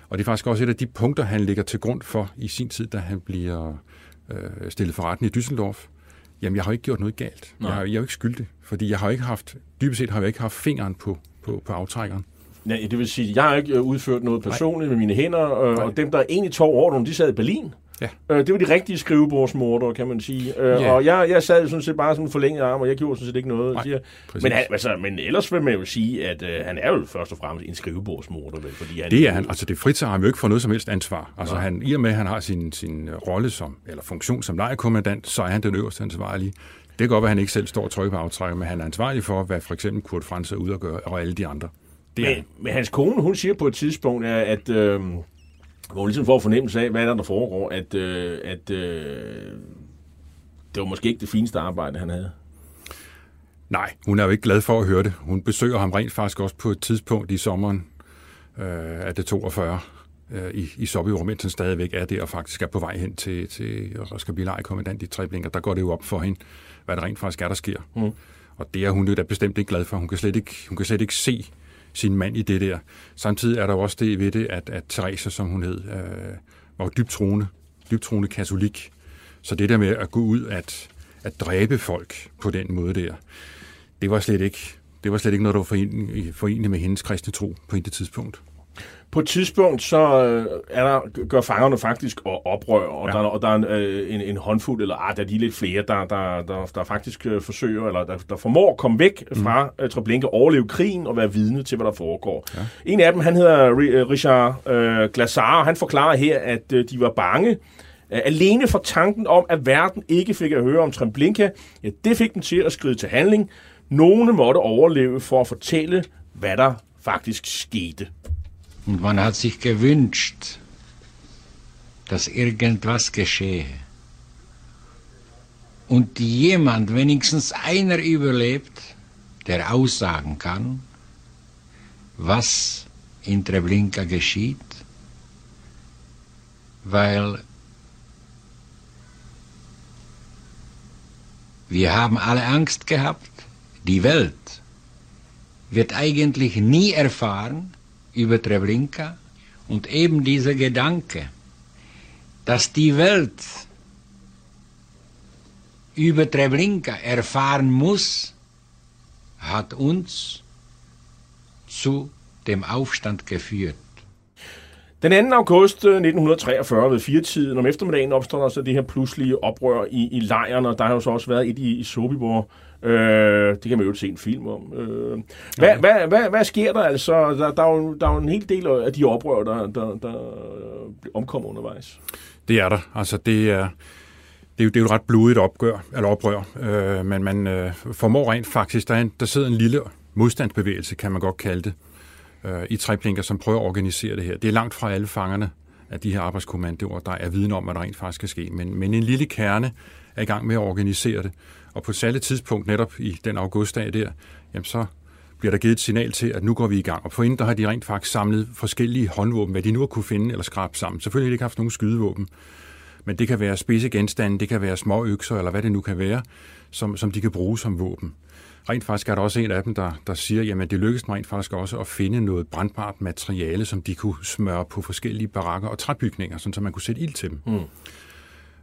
Og det er faktisk også et af de punkter, han ligger til grund for i sin tid, da han bliver øh, stillet for retten i Düsseldorf. Jamen, jeg har ikke gjort noget galt. Jeg, har, jeg er jo ikke skyldig, fordi jeg har ikke haft, dybest set har jeg ikke haft fingeren på, på, på aftrækkeren. Ja, det vil sige, jeg har ikke øh, udført noget personligt Nej. med mine hænder, øh, og dem, der egentlig tog over de sad i Berlin. Ja. Øh, det var de rigtige skrivebordsmordere, kan man sige. Øh, ja. Og jeg, jeg sad sådan set bare sådan en forlænget arm, og jeg gjorde sådan set ikke noget. Nej, siger. Men, han, altså, men ellers vil man jo sige, at øh, han er jo først og fremmest en skrivebordsmorder. Vel, fordi han, det er han. Altså, det fritager ham jo ikke for noget som helst ansvar. Altså, han, i og med, at han har sin, sin rolle som, eller funktion som lejekommandant, så er han den øverste ansvarlige. Det kan godt være, at han ikke selv står og trykker på aftrækker, men han er ansvarlig for, hvad for eksempel Kurt Franz er ude at gøre, og alle de andre. Det er men, men hans kone, hun siger på et tidspunkt, at... Øh, hvor ligesom får fornemmelse af, hvad der, der foregår, at, øh, at øh, det var måske ikke det fineste arbejde, han havde. Nej, hun er jo ikke glad for at høre det. Hun besøger ham rent faktisk også på et tidspunkt i sommeren øh, af det 42 øh, i, i Sovjetunionen, mens han stadigvæk er der og faktisk er på vej hen til, til at skal blive lejekommandant i Treblinka. Der går det jo op for hende, hvad der rent faktisk er, der sker. Mm. Og det er hun jo da bestemt ikke glad for. Hun kan slet ikke, hun kan slet ikke se sin mand i det der. Samtidig er der også det ved det, at, at Teresa, som hun hed, øh, var dybt troende, dybt troende katolik. Så det der med at gå ud at, at dræbe folk på den måde der, det var slet ikke, det var slet ikke noget, der var forenet med hendes kristne tro på intet tidspunkt på et tidspunkt, så øh, er der, gør fangerne faktisk oprør, og ja. der, og der er en, øh, en, en håndfuld, eller ah, der er lige lidt flere, der, der, der, der faktisk øh, forsøger, eller der, der formår at komme væk mm. fra uh, Treblinka, overleve krigen og være vidne til, hvad der foregår. Ja. En af dem, han hedder Richard øh, Glassar, og han forklarer her, at øh, de var bange, alene for tanken om, at verden ikke fik at høre om Treblinka, ja, det fik dem til at skride til handling. Nogle måtte overleve for at fortælle, hvad der faktisk skete. Und man hat sich gewünscht, dass irgendwas geschehe. Und jemand, wenigstens einer überlebt, der aussagen kann, was in Treblinka geschieht, weil wir haben alle Angst gehabt, die Welt wird eigentlich nie erfahren, über Treblinka und eben dieser Gedanke, dass die Welt über Treblinka erfahren muss, hat uns zu dem Aufstand geführt. Den 2. august 1943 øh, ved firetiden om eftermiddagen opstår der så det her pludselige oprør i, i lejren, og der har jo så også været et i, i Sobibor, Øh, det kan man jo se en film om. Øh, hvad, hvad, hvad, hvad sker der altså? Der, der, er jo, der er jo en hel del af de oprør, der, der, der omkommer undervejs. Det er der. Altså, det er, det er, jo, det er jo et ret blodigt opgør, eller oprør, øh, men man øh, formår rent faktisk, der, er en, der sidder en lille modstandsbevægelse, kan man godt kalde det, øh, i Treblinka, som prøver at organisere det her. Det er langt fra alle fangerne af de her arbejdskommandoer, der er viden om, hvad der rent faktisk skal ske, men, men en lille kerne er i gang med at organisere det. Og på et særligt tidspunkt, netop i den augustdag der, jamen så bliver der givet et signal til, at nu går vi i gang. Og forinden der har de rent faktisk samlet forskellige håndvåben, hvad de nu har kunne finde eller skrabe sammen. Selvfølgelig har de ikke haft nogen skydevåben, men det kan være spidse genstande, det kan være små økser, eller hvad det nu kan være, som, som de kan bruge som våben. Rent faktisk er der også en af dem, der, der siger, jamen det lykkedes mig rent faktisk også at finde noget brandbart materiale, som de kunne smøre på forskellige barakker og træbygninger, så man kunne sætte ild til dem. Mm.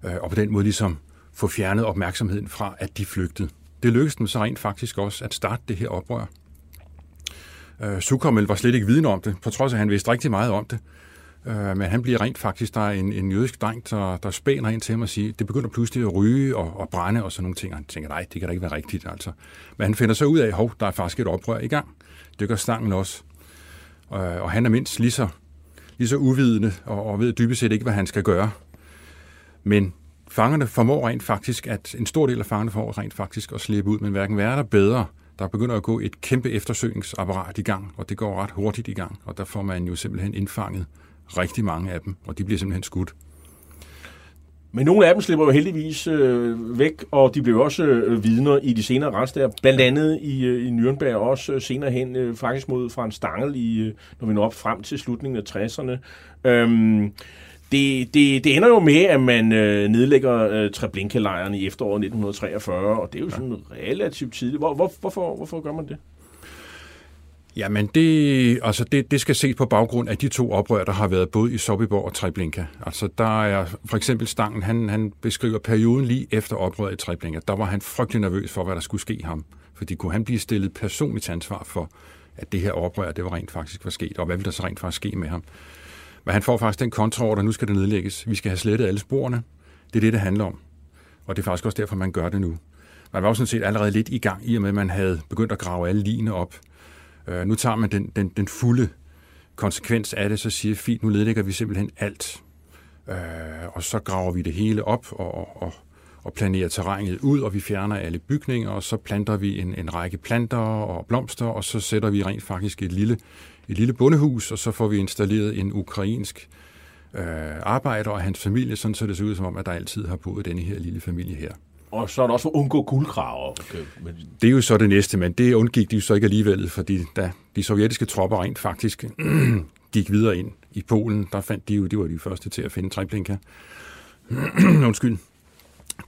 Øh, og på den måde ligesom få fjernet opmærksomheden fra, at de flygtede. Det lykkedes dem så rent faktisk også at starte det her oprør. Øh, Sukarmel var slet ikke viden om det, på trods af, at han vidste rigtig meget om det. Øh, men han bliver rent faktisk, der er en, en jødisk dreng, der, der spænder ind til ham og siger, det begynder pludselig at ryge og, og brænde og sådan nogle ting. Og han tænker, nej, det kan da ikke være rigtigt. Altså. Men han finder så ud af, at der er faktisk et oprør i gang. Det gør stangen også. Øh, og han er mindst lige så, lige så uvidende og, og ved dybest set ikke, hvad han skal gøre. Men fangerne formår rent faktisk, at en stor del af fangerne får rent faktisk at slippe ud, men hverken værre der bedre. Der begynder at gå et kæmpe eftersøgningsapparat i gang, og det går ret hurtigt i gang, og der får man jo simpelthen indfanget rigtig mange af dem, og de bliver simpelthen skudt. Men nogle af dem slipper jo heldigvis øh, væk, og de blev også øh, vidner i de senere retsdager, blandt andet i, øh, i Nürnberg, og også øh, senere hen øh, faktisk mod Frans Stangel, i, øh, når vi når op frem til slutningen af 60'erne. Øhm, det, det, det ender jo med, at man øh, nedlægger øh, Treblinka-lejren i efteråret 1943, og det er jo sådan relativt tidligt. Hvor, hvor, hvorfor, hvorfor gør man det? Jamen, det, altså det, det skal ses på baggrund af de to oprør, der har været både i Sobibor og Treblinka. Altså, der er for eksempel Stangen, han, han beskriver perioden lige efter oprøret i Treblinka. Der var han frygtelig nervøs for, hvad der skulle ske ham. Fordi kunne han blive stillet personligt ansvar for, at det her oprør, det var rent faktisk var sket, og hvad ville der så rent faktisk ske med ham? Men han får faktisk den kontraorder, nu skal det nedlægges. Vi skal have slettet alle sporene. Det er det, det handler om. Og det er faktisk også derfor, man gør det nu. Man var jo sådan set allerede lidt i gang, i og med, at man havde begyndt at grave alle line op. Øh, nu tager man den, den, den fulde konsekvens af det, så siger fint, nu nedlægger vi simpelthen alt. Øh, og så graver vi det hele op og, og, og planerer terrænet ud, og vi fjerner alle bygninger, og så planter vi en, en række planter og blomster, og så sætter vi rent faktisk et lille, et lille bondehus, og så får vi installeret en ukrainsk øh, arbejder og hans familie, sådan så det ser ud som om, at der altid har boet denne her lille familie her. Og så er der også at undgå guldgraver. Okay. Men... Det er jo så det næste, men det undgik de jo så ikke alligevel, fordi da de sovjetiske tropper rent faktisk gik videre ind i Polen, der fandt de jo, de var de første til at finde Treblinka. Undskyld.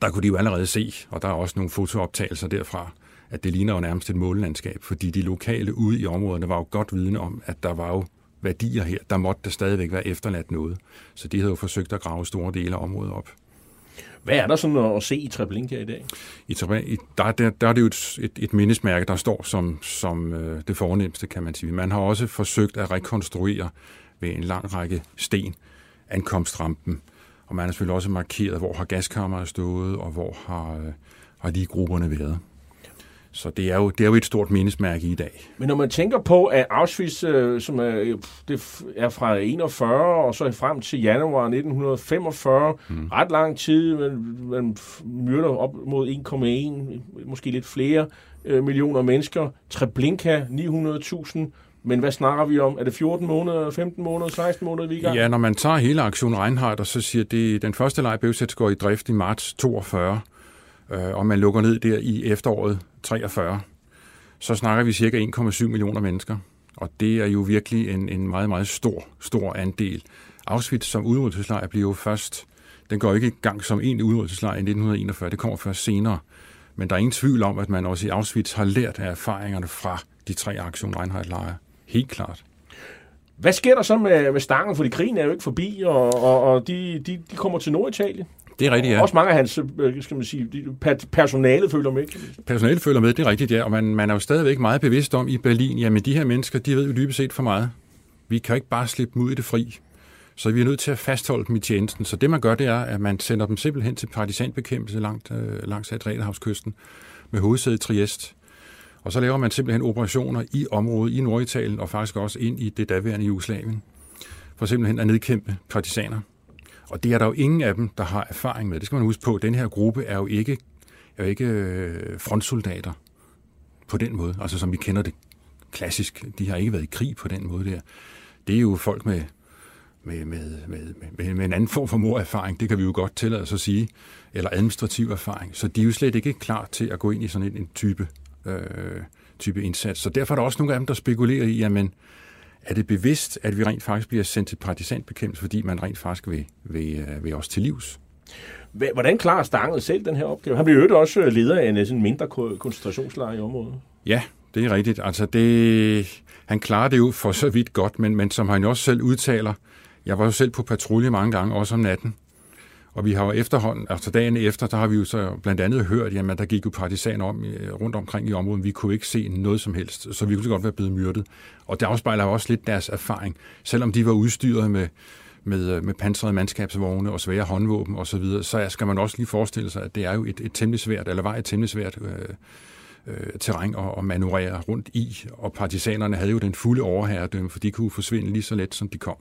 Der kunne de jo allerede se, og der er også nogle fotooptagelser derfra, at det ligner jo nærmest et målelandskab, fordi de lokale ude i områderne var jo godt vidne om, at der var jo værdier her, der måtte der stadigvæk være efterladt noget. Så de havde jo forsøgt at grave store dele af området op. Hvad er der sådan at se i Treblinka i dag? I Treblinka, der, der, der er det jo et, et, et mindesmærke, der står som, som øh, det fornemmeste, kan man sige. Man har også forsøgt at rekonstruere ved en lang række sten ankomstrampen, og man har selvfølgelig også markeret, hvor har gaskammeret stået, og hvor har, øh, har de grupperne været. Så det er, jo, det er jo et stort mindesmærke i dag. Men når man tænker på, at Auschwitz, øh, som er, det er fra 41 og så frem til januar 1945, mm. ret lang tid, man, man myrder op mod 1,1, måske lidt flere øh, millioner mennesker. Treblinka 900.000. Men hvad snakker vi om? Er det 14 måneder, 15 måneder, 16 måneder, vi er i gang? Ja, når man tager hele aktion Reinhardt, og så siger, det, den første leg går i drift i marts 42, øh, og man lukker ned der i efteråret 43, så snakker vi cirka 1,7 millioner mennesker. Og det er jo virkelig en, en meget, meget stor, stor andel. Auschwitz som udryddelseslejr bliver jo først, den går ikke i gang som en udryddelseslejr i 1941, det kommer først senere. Men der er ingen tvivl om, at man også i Auschwitz har lært af erfaringerne fra de tre aktion Reinhardt-lejre. Helt klart. Hvad sker der så med, med stangen? Fordi krigen er jo ikke forbi, og, og, og de, de, de kommer til Norditalien. Det er rigtigt, ja. Også mange af hans øh, skal man sige, personalet følger med. Personalet følger med, det er rigtigt, ja. Og man, man er jo stadigvæk meget bevidst om i Berlin, jamen de her mennesker, de ved jo dybest set for meget. Vi kan jo ikke bare slippe dem ud i det fri. Så vi er nødt til at fastholde dem i tjenesten. Så det man gør, det er, at man sender dem simpelthen til partisanbekæmpelse langt, øh, langs Adriaterhavskysten med hovedsæde i Trieste. Og så laver man simpelthen operationer i området i Norditalien og faktisk også ind i det daværende Jugoslavien. For simpelthen at nedkæmpe partisaner. Og det er der jo ingen af dem, der har erfaring med. Det skal man huske på. Den her gruppe er jo ikke, er jo ikke øh, frontsoldater på den måde, altså som vi kender det klassisk. De har ikke været i krig på den måde der. Det er jo folk med, med, med, med, med, med en anden form for morerfaring, det kan vi jo godt tillade os at sige, eller administrativ erfaring. Så de er jo slet ikke klar til at gå ind i sådan en, en type, øh, type indsats. Så derfor er der også nogle af dem, der spekulerer i, jamen, er det bevidst, at vi rent faktisk bliver sendt til partisanbekæmpelse, fordi man rent faktisk vil, vil, øh, vil os til livs? Hvordan klarer Stangel selv den her opgave? Han bliver jo også leder af en sådan mindre koncentrationslejr i området. Ja, det er rigtigt. Altså det, han klarer det jo for så vidt godt, men, men som han også selv udtaler, jeg var jo selv på patrulje mange gange, også om natten, og vi har jo efterhånden, altså dagen efter, der har vi jo så blandt andet hørt, jamen der gik jo partisaner om, øh, rundt omkring i området. Vi kunne ikke se noget som helst, så vi kunne godt være blevet myrdet. Og det afspejler jo også lidt deres erfaring. Selvom de var udstyret med, med, øh, med pansrede mandskabsvogne og svære håndvåben osv., så, videre, så skal man også lige forestille sig, at det er jo et, et temmelig svært, eller var et temmelig svært øh, øh, terræn at, at manøvrere rundt i. Og partisanerne havde jo den fulde overherredømme, for de kunne forsvinde lige så let, som de kom.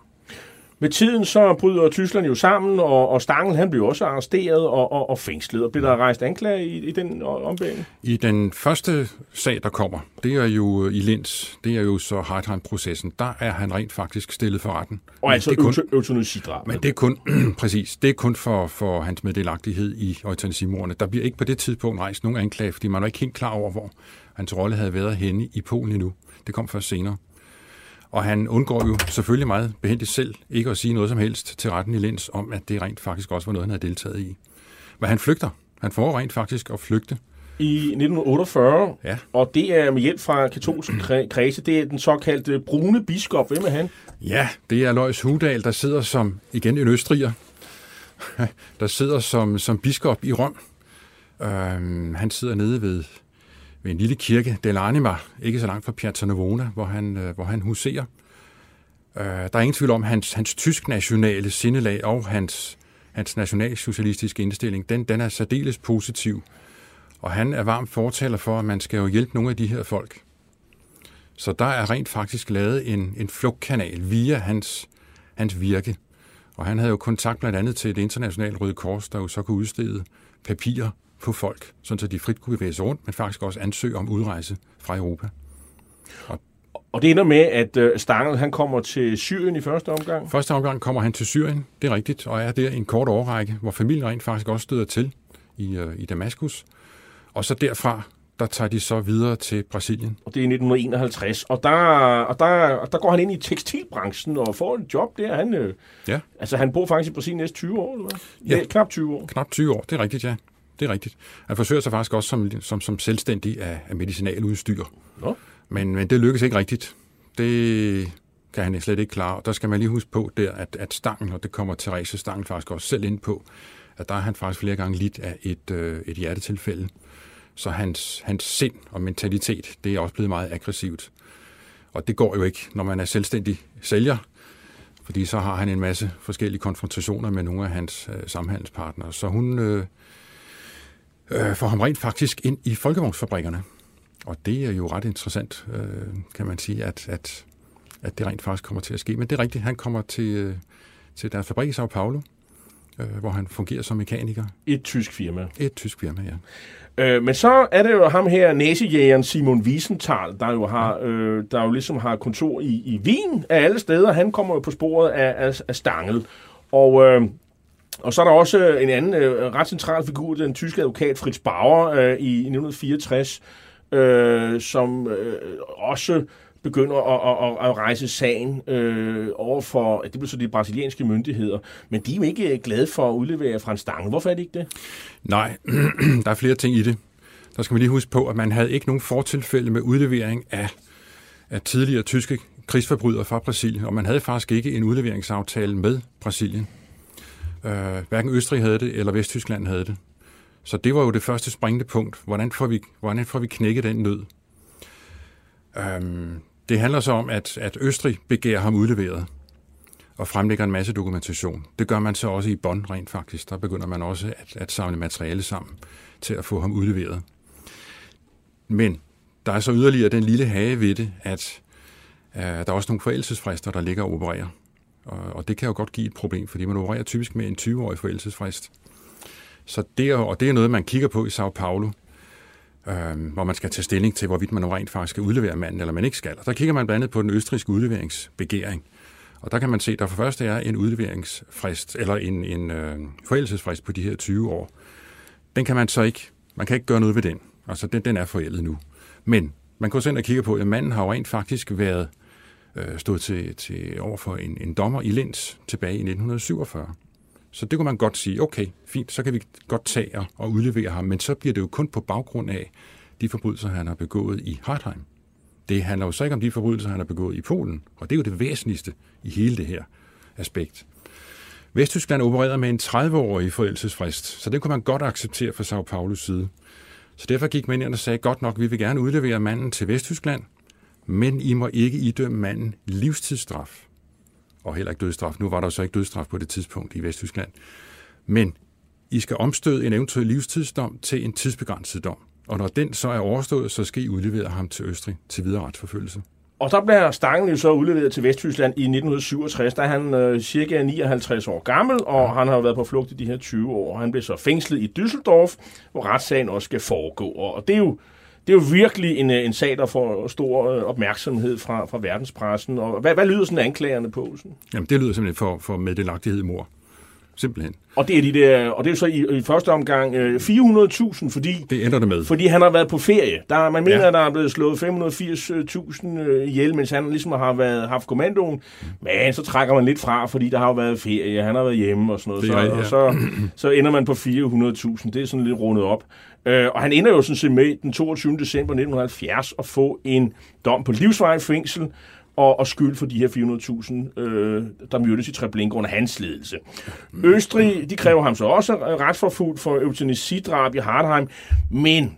Med tiden så bryder Tyskland jo sammen, og, og Stangel han blev også arresteret og, og, og fængslet. Og blev der rejst anklager i, i den ombæring? I den første sag, der kommer, det er jo i Linz, det er jo så Hartheim-processen, der er han rent faktisk stillet for retten. Og altså det er kun, eutanasidrab. Men det er kun, præcis, det er kun for, for hans meddelagtighed i eutanasimordene. Der bliver ikke på det tidspunkt rejst nogen anklage, fordi man er ikke helt klar over, hvor hans rolle havde været henne i Polen endnu. Det kom først senere. Og han undgår jo selvfølgelig meget behendigt selv ikke at sige noget som helst til retten i Linz om, at det rent faktisk også var noget, han havde deltaget i. Men han flygter. Han får rent faktisk at flygte i 1948, Ja. og det er med hjælp fra katolske kre- kredse. Det er den såkaldte brune biskop. Hvem er han? Ja, det er Løjs Hudal, der sidder som, igen en østriger, der sidder som, som biskop i Rom. Øhm, han sidder nede ved, ved en lille kirke, Dell'Anima, ikke så langt fra Piazza Navona, hvor han, øh, hvor han huserer. Øh, der er ingen tvivl om, hans, hans tysk-nationale sindelag og hans, hans nationalsocialistiske indstilling, den, den er særdeles positiv. Og han er varm fortaler for, at man skal jo hjælpe nogle af de her folk. Så der er rent faktisk lavet en, en flugtkanal via hans, hans virke. Og han havde jo kontakt blandt andet til det internationale Røde Kors, der jo så kunne udstede papirer på folk, sådan så de frit kunne bevæge sig rundt, men faktisk også ansøge om udrejse fra Europa. Og det ender med, at øh, Stangl han kommer til Syrien i første omgang. Første omgang kommer han til Syrien, det er rigtigt, og er der en kort årrække, hvor familien rent faktisk også støder til i, øh, i Damaskus. Og så derfra, der tager de så videre til Brasilien. Og det er i 1951. Og der, og der, og der går han ind i tekstilbranchen og får et job der. Han, øh, Ja. Altså, han bor faktisk i Brasilien næste 20 år, eller hvad? Ja. knap 20 år. Knap 20 år, det er rigtigt, ja. Det er rigtigt. Han forsøger sig faktisk også som, som, som selvstændig af, af medicinaludstyr. Nå. Men, men det lykkes ikke rigtigt. Det kan han slet ikke klare. Og der skal man lige huske på der, at, at Stangen, og det kommer Therese Stangen faktisk også selv ind på, at der er han faktisk flere gange lidt af et, øh, et hjertetilfælde. Så hans, hans sind og mentalitet, det er også blevet meget aggressivt. Og det går jo ikke, når man er selvstændig sælger, fordi så har han en masse forskellige konfrontationer med nogle af hans øh, samhandelspartnere. Så hun øh, øh, får ham rent faktisk ind i folkevognsfabrikkerne. Og det er jo ret interessant, øh, kan man sige, at, at, at det rent faktisk kommer til at ske. Men det er rigtigt, han kommer til, øh, til deres fabrik i Sao Paulo, øh, hvor han fungerer som mekaniker. Et tysk firma. Et tysk firma, ja. Øh, men så er det jo ham her, næsejægeren Simon Wiesenthal, der jo, har, øh, der jo ligesom har kontor i, i Wien af alle steder. Han kommer jo på sporet af, af, af Stangel. Og, øh, og så er der også øh, en anden øh, ret central figur, den tyske advokat Fritz Bauer øh, i 1964, øh, som øh, også begynder at, at, at rejse sagen øh, over for, det bliver så de brasilianske myndigheder, men de er jo ikke øh, glade for at udlevere Frans Stange. Hvorfor er det ikke det? Nej, der er flere ting i det. Der skal man lige huske på, at man havde ikke nogen fortilfælde med udlevering af, af tidligere tyske krigsforbrydere fra Brasilien, og man havde faktisk ikke en udleveringsaftale med Brasilien. Øh, hverken Østrig havde det, eller Vesttyskland havde det. Så det var jo det første springende punkt. Hvordan får vi, hvordan får vi knækket den nød? Øhm, det handler så om, at, at Østrig begærer ham udleveret og fremlægger en masse dokumentation. Det gør man så også i Bonn rent faktisk. Der begynder man også at, at samle materiale sammen til at få ham udleveret. Men der er så yderligere den lille hage ved det, at øh, der er også nogle forældelsesfrister, der ligger og opererer. Og, og det kan jo godt give et problem, fordi man opererer typisk med en 20-årig forældelsesfrist. Så det er, og det er noget, man kigger på i Sao Paulo, øh, hvor man skal tage stilling til, hvorvidt man nu rent faktisk skal udlevere manden, eller man ikke skal. Og der kigger man blandt andet på den østrigske udleveringsbegæring. Og der kan man se, at der for første er en udleveringsfrist, eller en, en øh, forældelsesfrist på de her 20 år. Den kan man så ikke, man kan ikke gøre noget ved den. Altså, den, den er forældet nu. Men man kan så ind og kigge på, at manden har jo rent faktisk været øh, Øh, stod til, til over for en, en dommer i Linz tilbage i 1947. Så det kunne man godt sige, okay, fint, så kan vi godt tage og udlevere ham, men så bliver det jo kun på baggrund af de forbrydelser, han har begået i Hartheim. Det handler jo så ikke om de forbrydelser, han har begået i Polen, og det er jo det væsentligste i hele det her aspekt. Vesttyskland opererede med en 30-årig forældelsesfrist, så det kunne man godt acceptere fra Sao Paulos side. Så derfor gik man ind og sagde, godt nok, vi vil gerne udlevere manden til Vesttyskland, men I må ikke idømme manden livstidsstraf. Og heller ikke dødsstraf. Nu var der så ikke dødsstraf på det tidspunkt i Vesttyskland. Men I skal omstøde en eventuel livstidsdom til en tidsbegrænset dom. Og når den så er overstået, så skal I udlevere ham til Østrig til videre retsforfølgelse. Og der bliver Stangen jo så udleveret til Vesttyskland i 1967. Der er han øh, cirka 59 år gammel, og han har været på flugt i de her 20 år. Han blev så fængslet i Düsseldorf, hvor retssagen også skal foregå. Og det er jo, det er jo virkelig en, en sag, der får stor øh, opmærksomhed fra, fra verdenspressen. Og hvad, hvad lyder sådan anklagerne på? Sådan? Jamen, det lyder simpelthen for, for meddelagtighed i mor. simpelthen. Og det er, de der, og det er så i, i første omgang øh, 400.000, fordi, Det ender det med. fordi han har været på ferie. Der, man mener, Ja. ja. at der er blevet slået 580.000 øh, ihjel, mens han ligesom har været, haft kommandoen. Men så trækker man lidt fra, fordi der har jo været ferie, han har været hjemme og sådan noget. Det Så, er rigtigt, og ja. så, så ender man på 400.000. Det er sådan lidt rundet op. Øh, og han ender jo sådan set med den 22. december 1970 at få en dom på livsvarigt fængsel, og, og skyld for de her 400.000, øh, der myrdes i Treblinka under hans ledelse. Østrig, de kræver ham så også retsforfulgt for eutanasidrab i Hardheim, men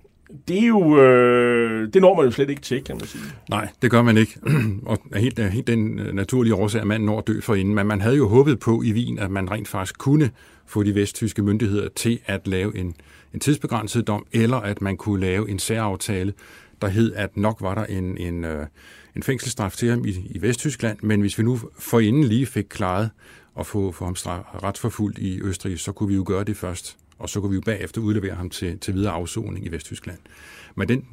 det er jo, øh, det når man jo slet ikke til, kan man sige. Nej, det gør man ikke. og helt, helt den øh, naturlige årsag, at manden når at dø forinden. Men man havde jo håbet på i Wien, at man rent faktisk kunne få de vesttyske myndigheder til at lave en, en tidsbegrænset dom, eller at man kunne lave en særaftale, der hed, at nok var der en, en, øh, en fængselsstraf til ham i, i Vesttyskland, men hvis vi nu forinden lige fik klaret at få, få ham straf, retsforfulgt i Østrig, så kunne vi jo gøre det først, og så kunne vi jo bagefter udlevere ham til, til videre afsoning i Vesttyskland. Men den,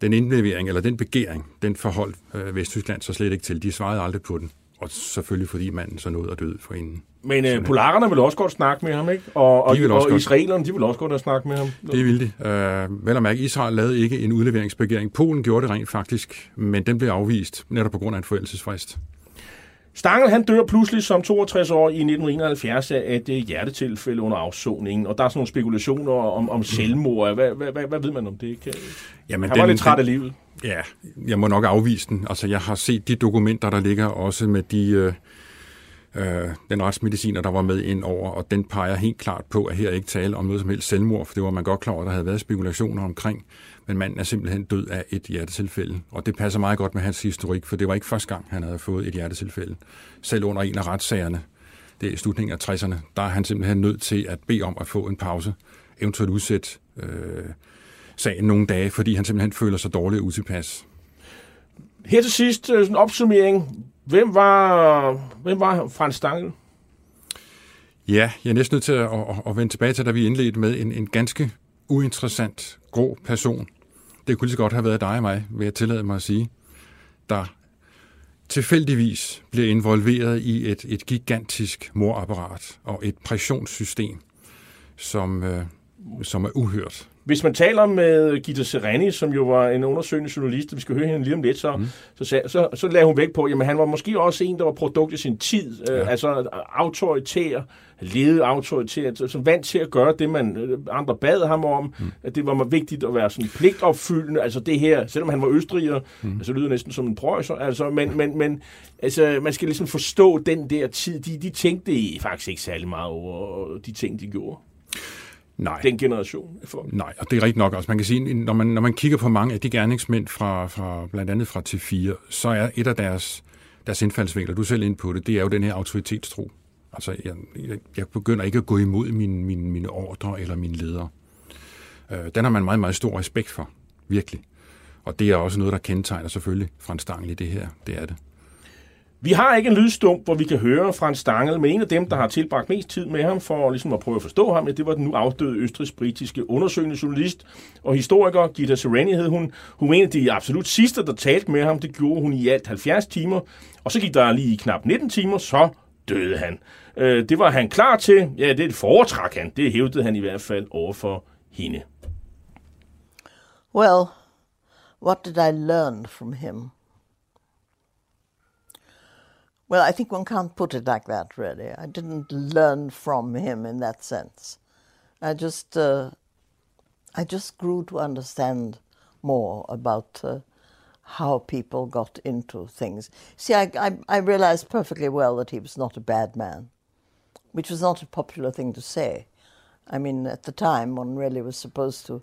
den indlevering, eller den begæring, den forholdt øh, Vesttyskland så slet ikke til. De svarede aldrig på den. Og selvfølgelig fordi manden så nåede at døde for inden. Men øh, polakkerne vil også godt snakke med ham, ikke? Og, og, De vil også og godt. israelerne, de vil også godt have snakket med ham. Det er vildt. Øh, vel at mærke, Israel lavede ikke en udleveringsbegæring. Polen gjorde det rent faktisk, men den blev afvist netop på grund af en forældelsesfrist. Stangel, han dør pludselig som 62 år i 1971 af et øh, hjertetilfælde under afsoningen, og der er sådan nogle spekulationer om, om selvmord. Hvad, hvad, hvad, hvad ved man om det? Kan, Jamen, han var lidt træt af livet. Ja, jeg må nok afvise den. Altså, jeg har set de dokumenter, der ligger også med de, øh, øh, den retsmediciner, der var med ind over, og den peger helt klart på, at her ikke tale om noget som helst selvmord, for det var man godt klar over, der havde været spekulationer omkring, men manden er simpelthen død af et hjertetilfælde. Og det passer meget godt med hans historik, for det var ikke første gang, han havde fået et hjertetilfælde. Selv under en af retssagerne, det er i slutningen af 60'erne, der er han simpelthen nødt til at bede om at få en pause, eventuelt udsætte øh, sagen nogle dage, fordi han simpelthen føler sig dårlig og utilpas. Her til sidst, øh, sådan en opsummering. Hvem var, hvem var Frans Stangel? Ja, jeg er næsten nødt til at, at, at vende tilbage til, da vi indledte med en, en ganske uinteressant, grå person. Det kunne lige så godt have været dig og mig, vil jeg tillade mig at sige, der tilfældigvis bliver involveret i et, et gigantisk morapparat og et pressionssystem, som, øh, som er uhørt. Hvis man taler med Gita Sereni, som jo var en undersøgende journalist, vi skal høre hende lige om lidt, så, mm. så, så, så, så lagde hun væk på, at han var måske også en, der var produkt af sin tid. Ja. Øh, altså autoritær, lede autoritær, så, så vant til at gøre det, man øh, andre bad ham om. Mm. At det var vigtigt at være sådan pligtopfyldende. Altså det her, selvom han var østriger, mm. altså lyder næsten som en prøjser. Altså, men, men, men altså, man skal ligesom forstå den der tid. De, de tænkte faktisk ikke særlig meget over de ting, de gjorde. Nej. Den generation af folk. Nej, og det er rigtigt nok også. Man kan sige, når man, når man kigger på mange af de gerningsmænd fra, fra blandt andet fra T4, så er et af deres, deres indfaldsvinkler, du er selv ind på det, det er jo den her autoritetstro. Altså, jeg, jeg, begynder ikke at gå imod mine, mine, mine ordre eller mine ledere. Øh, den har man meget, meget stor respekt for. Virkelig. Og det er også noget, der kendetegner selvfølgelig Frans Stangel i det her. Det er det. Vi har ikke en lydstump, hvor vi kan høre Frans Stangel, men en af dem, der har tilbragt mest tid med ham for ligesom at prøve at forstå ham, ja, det var den nu afdøde østrigs-britiske undersøgende journalist og historiker, Gita Sereni hed hun. Hun var en af de absolut sidste, der talte med ham. Det gjorde hun i alt 70 timer, og så gik der lige knap 19 timer, så døde han. Øh, det var han klar til. Ja, det foretræk han. Det hævdede han i hvert fald over for hende. Well, what did I learn from him? Well, I think one can't put it like that, really. I didn't learn from him in that sense. I just, uh, I just grew to understand more about uh, how people got into things. See, I, I, I realized perfectly well that he was not a bad man, which was not a popular thing to say. I mean, at the time, one really was supposed to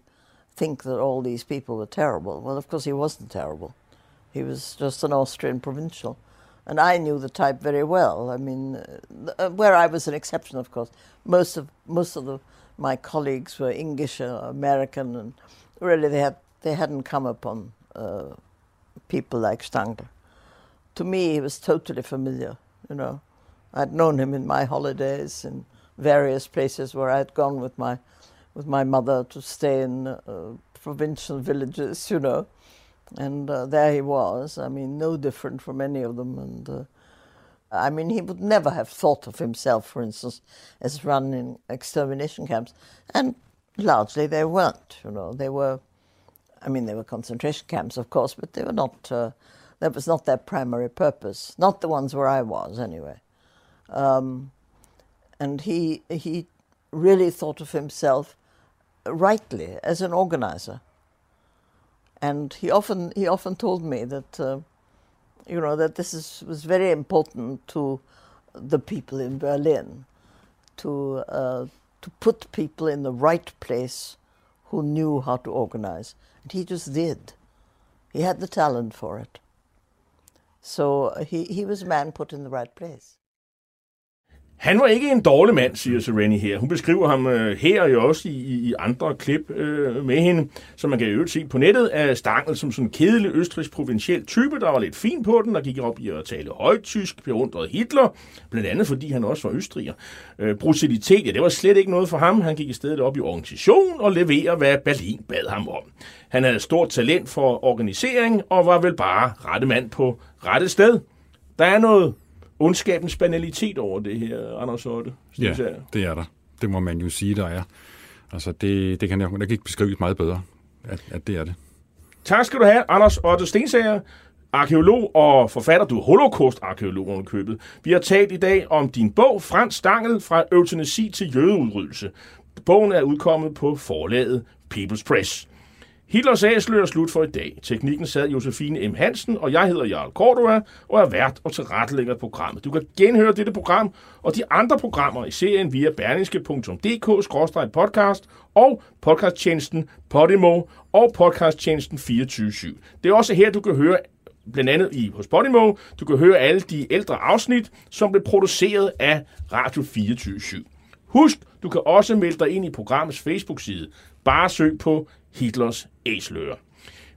think that all these people were terrible. Well, of course, he wasn't terrible. He was just an Austrian provincial. And I knew the type very well. I mean, uh, where I was an exception, of course. Most of most of the, my colleagues were English or American, and really they had they hadn't come upon uh, people like Stangl. To me, he was totally familiar. You know, I'd known him in my holidays in various places where I'd gone with my with my mother to stay in uh, provincial villages. You know, and uh, there he was. I mean, no different from any of them. And uh, I mean, he would never have thought of himself, for instance, as running extermination camps. And largely they weren't, you know. They were, I mean, they were concentration camps, of course, but they were not, uh, that was not their primary purpose. Not the ones where I was, anyway. Um, and he, he really thought of himself rightly as an organizer. And he often, he often told me that, uh, you know, that this is, was very important to the people in Berlin to, uh, to put people in the right place who knew how to organize. And he just did. He had the talent for it. So uh, he, he was a man put in the right place. Han var ikke en dårlig mand, siger Sereni her. Hun beskriver ham øh, her og også i, i andre klip øh, med hende, som man kan øvrigt se på nettet, af Stangel som sådan en kedelig østrisk provinciel type, der var lidt fin på den, der gik op i at tale højtysk, beundrede Hitler, blandt andet fordi han også var østriger. Øh, brutalitet, ja, det var slet ikke noget for ham. Han gik i stedet op i organisation og leverer, hvad Berlin bad ham om. Han havde stort talent for organisering og var vel bare rette mand på rette sted. Der er noget ondskabens banalitet over det her, Anders Otte. Ja, det er der. Det må man jo sige, der er. Altså, det, det kan jeg, jeg kan ikke beskrives meget bedre, at, at det er det. Tak skal du have, Anders Otte Stensager, arkeolog og forfatter, du er holocaust-arkeolog købet. Vi har talt i dag om din bog, Frans Stangel, fra eutanasi til jødeudryddelse. Bogen er udkommet på forlaget People's Press. Hitlers Æsler er slut for i dag. Teknikken sad Josefine M. Hansen, og jeg hedder Jarl Cordua, og er vært og tilrettelægger programmet. Du kan genhøre dette program og de andre programmer i serien via berlingske.dk-podcast og podcasttjenesten Podimo og podcasttjenesten 24 Det er også her, du kan høre blandt andet i hos Podimo. Du kan høre alle de ældre afsnit, som blev produceret af Radio 24 Husk, du kan også melde dig ind i programmets Facebook-side. Bare søg på Hitlers æsler.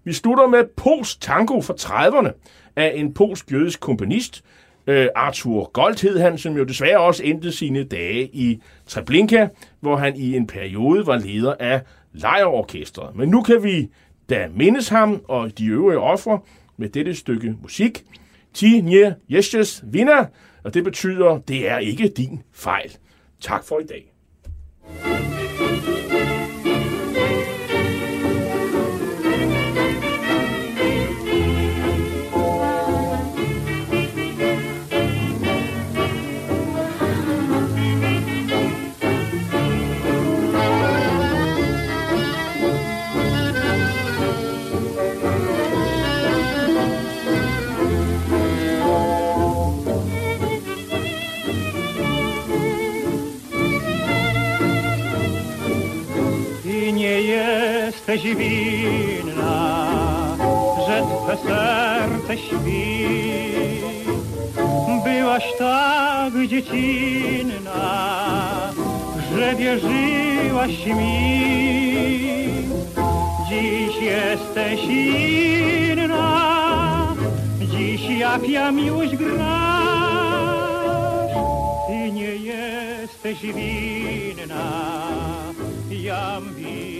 Vi slutter med Pols Tango fra 30'erne af en polsk-jødisk komponist, øh, Arthur Gold hed han, som jo desværre også endte sine dage i Treblinka, hvor han i en periode var leder af lejerorkestret. Men nu kan vi da mindes ham og de øvrige ofre med dette stykke musik. Ti nie jestes vinder, og det betyder, det er ikke din fejl. Tak for i dag. Jesteś winna, że twe serce śpi. Byłaś tak dziecinna, że wierzyłaś mi. Dziś jesteś inna, dziś jak ja miłość grasz. Ty nie jesteś winna, jam winien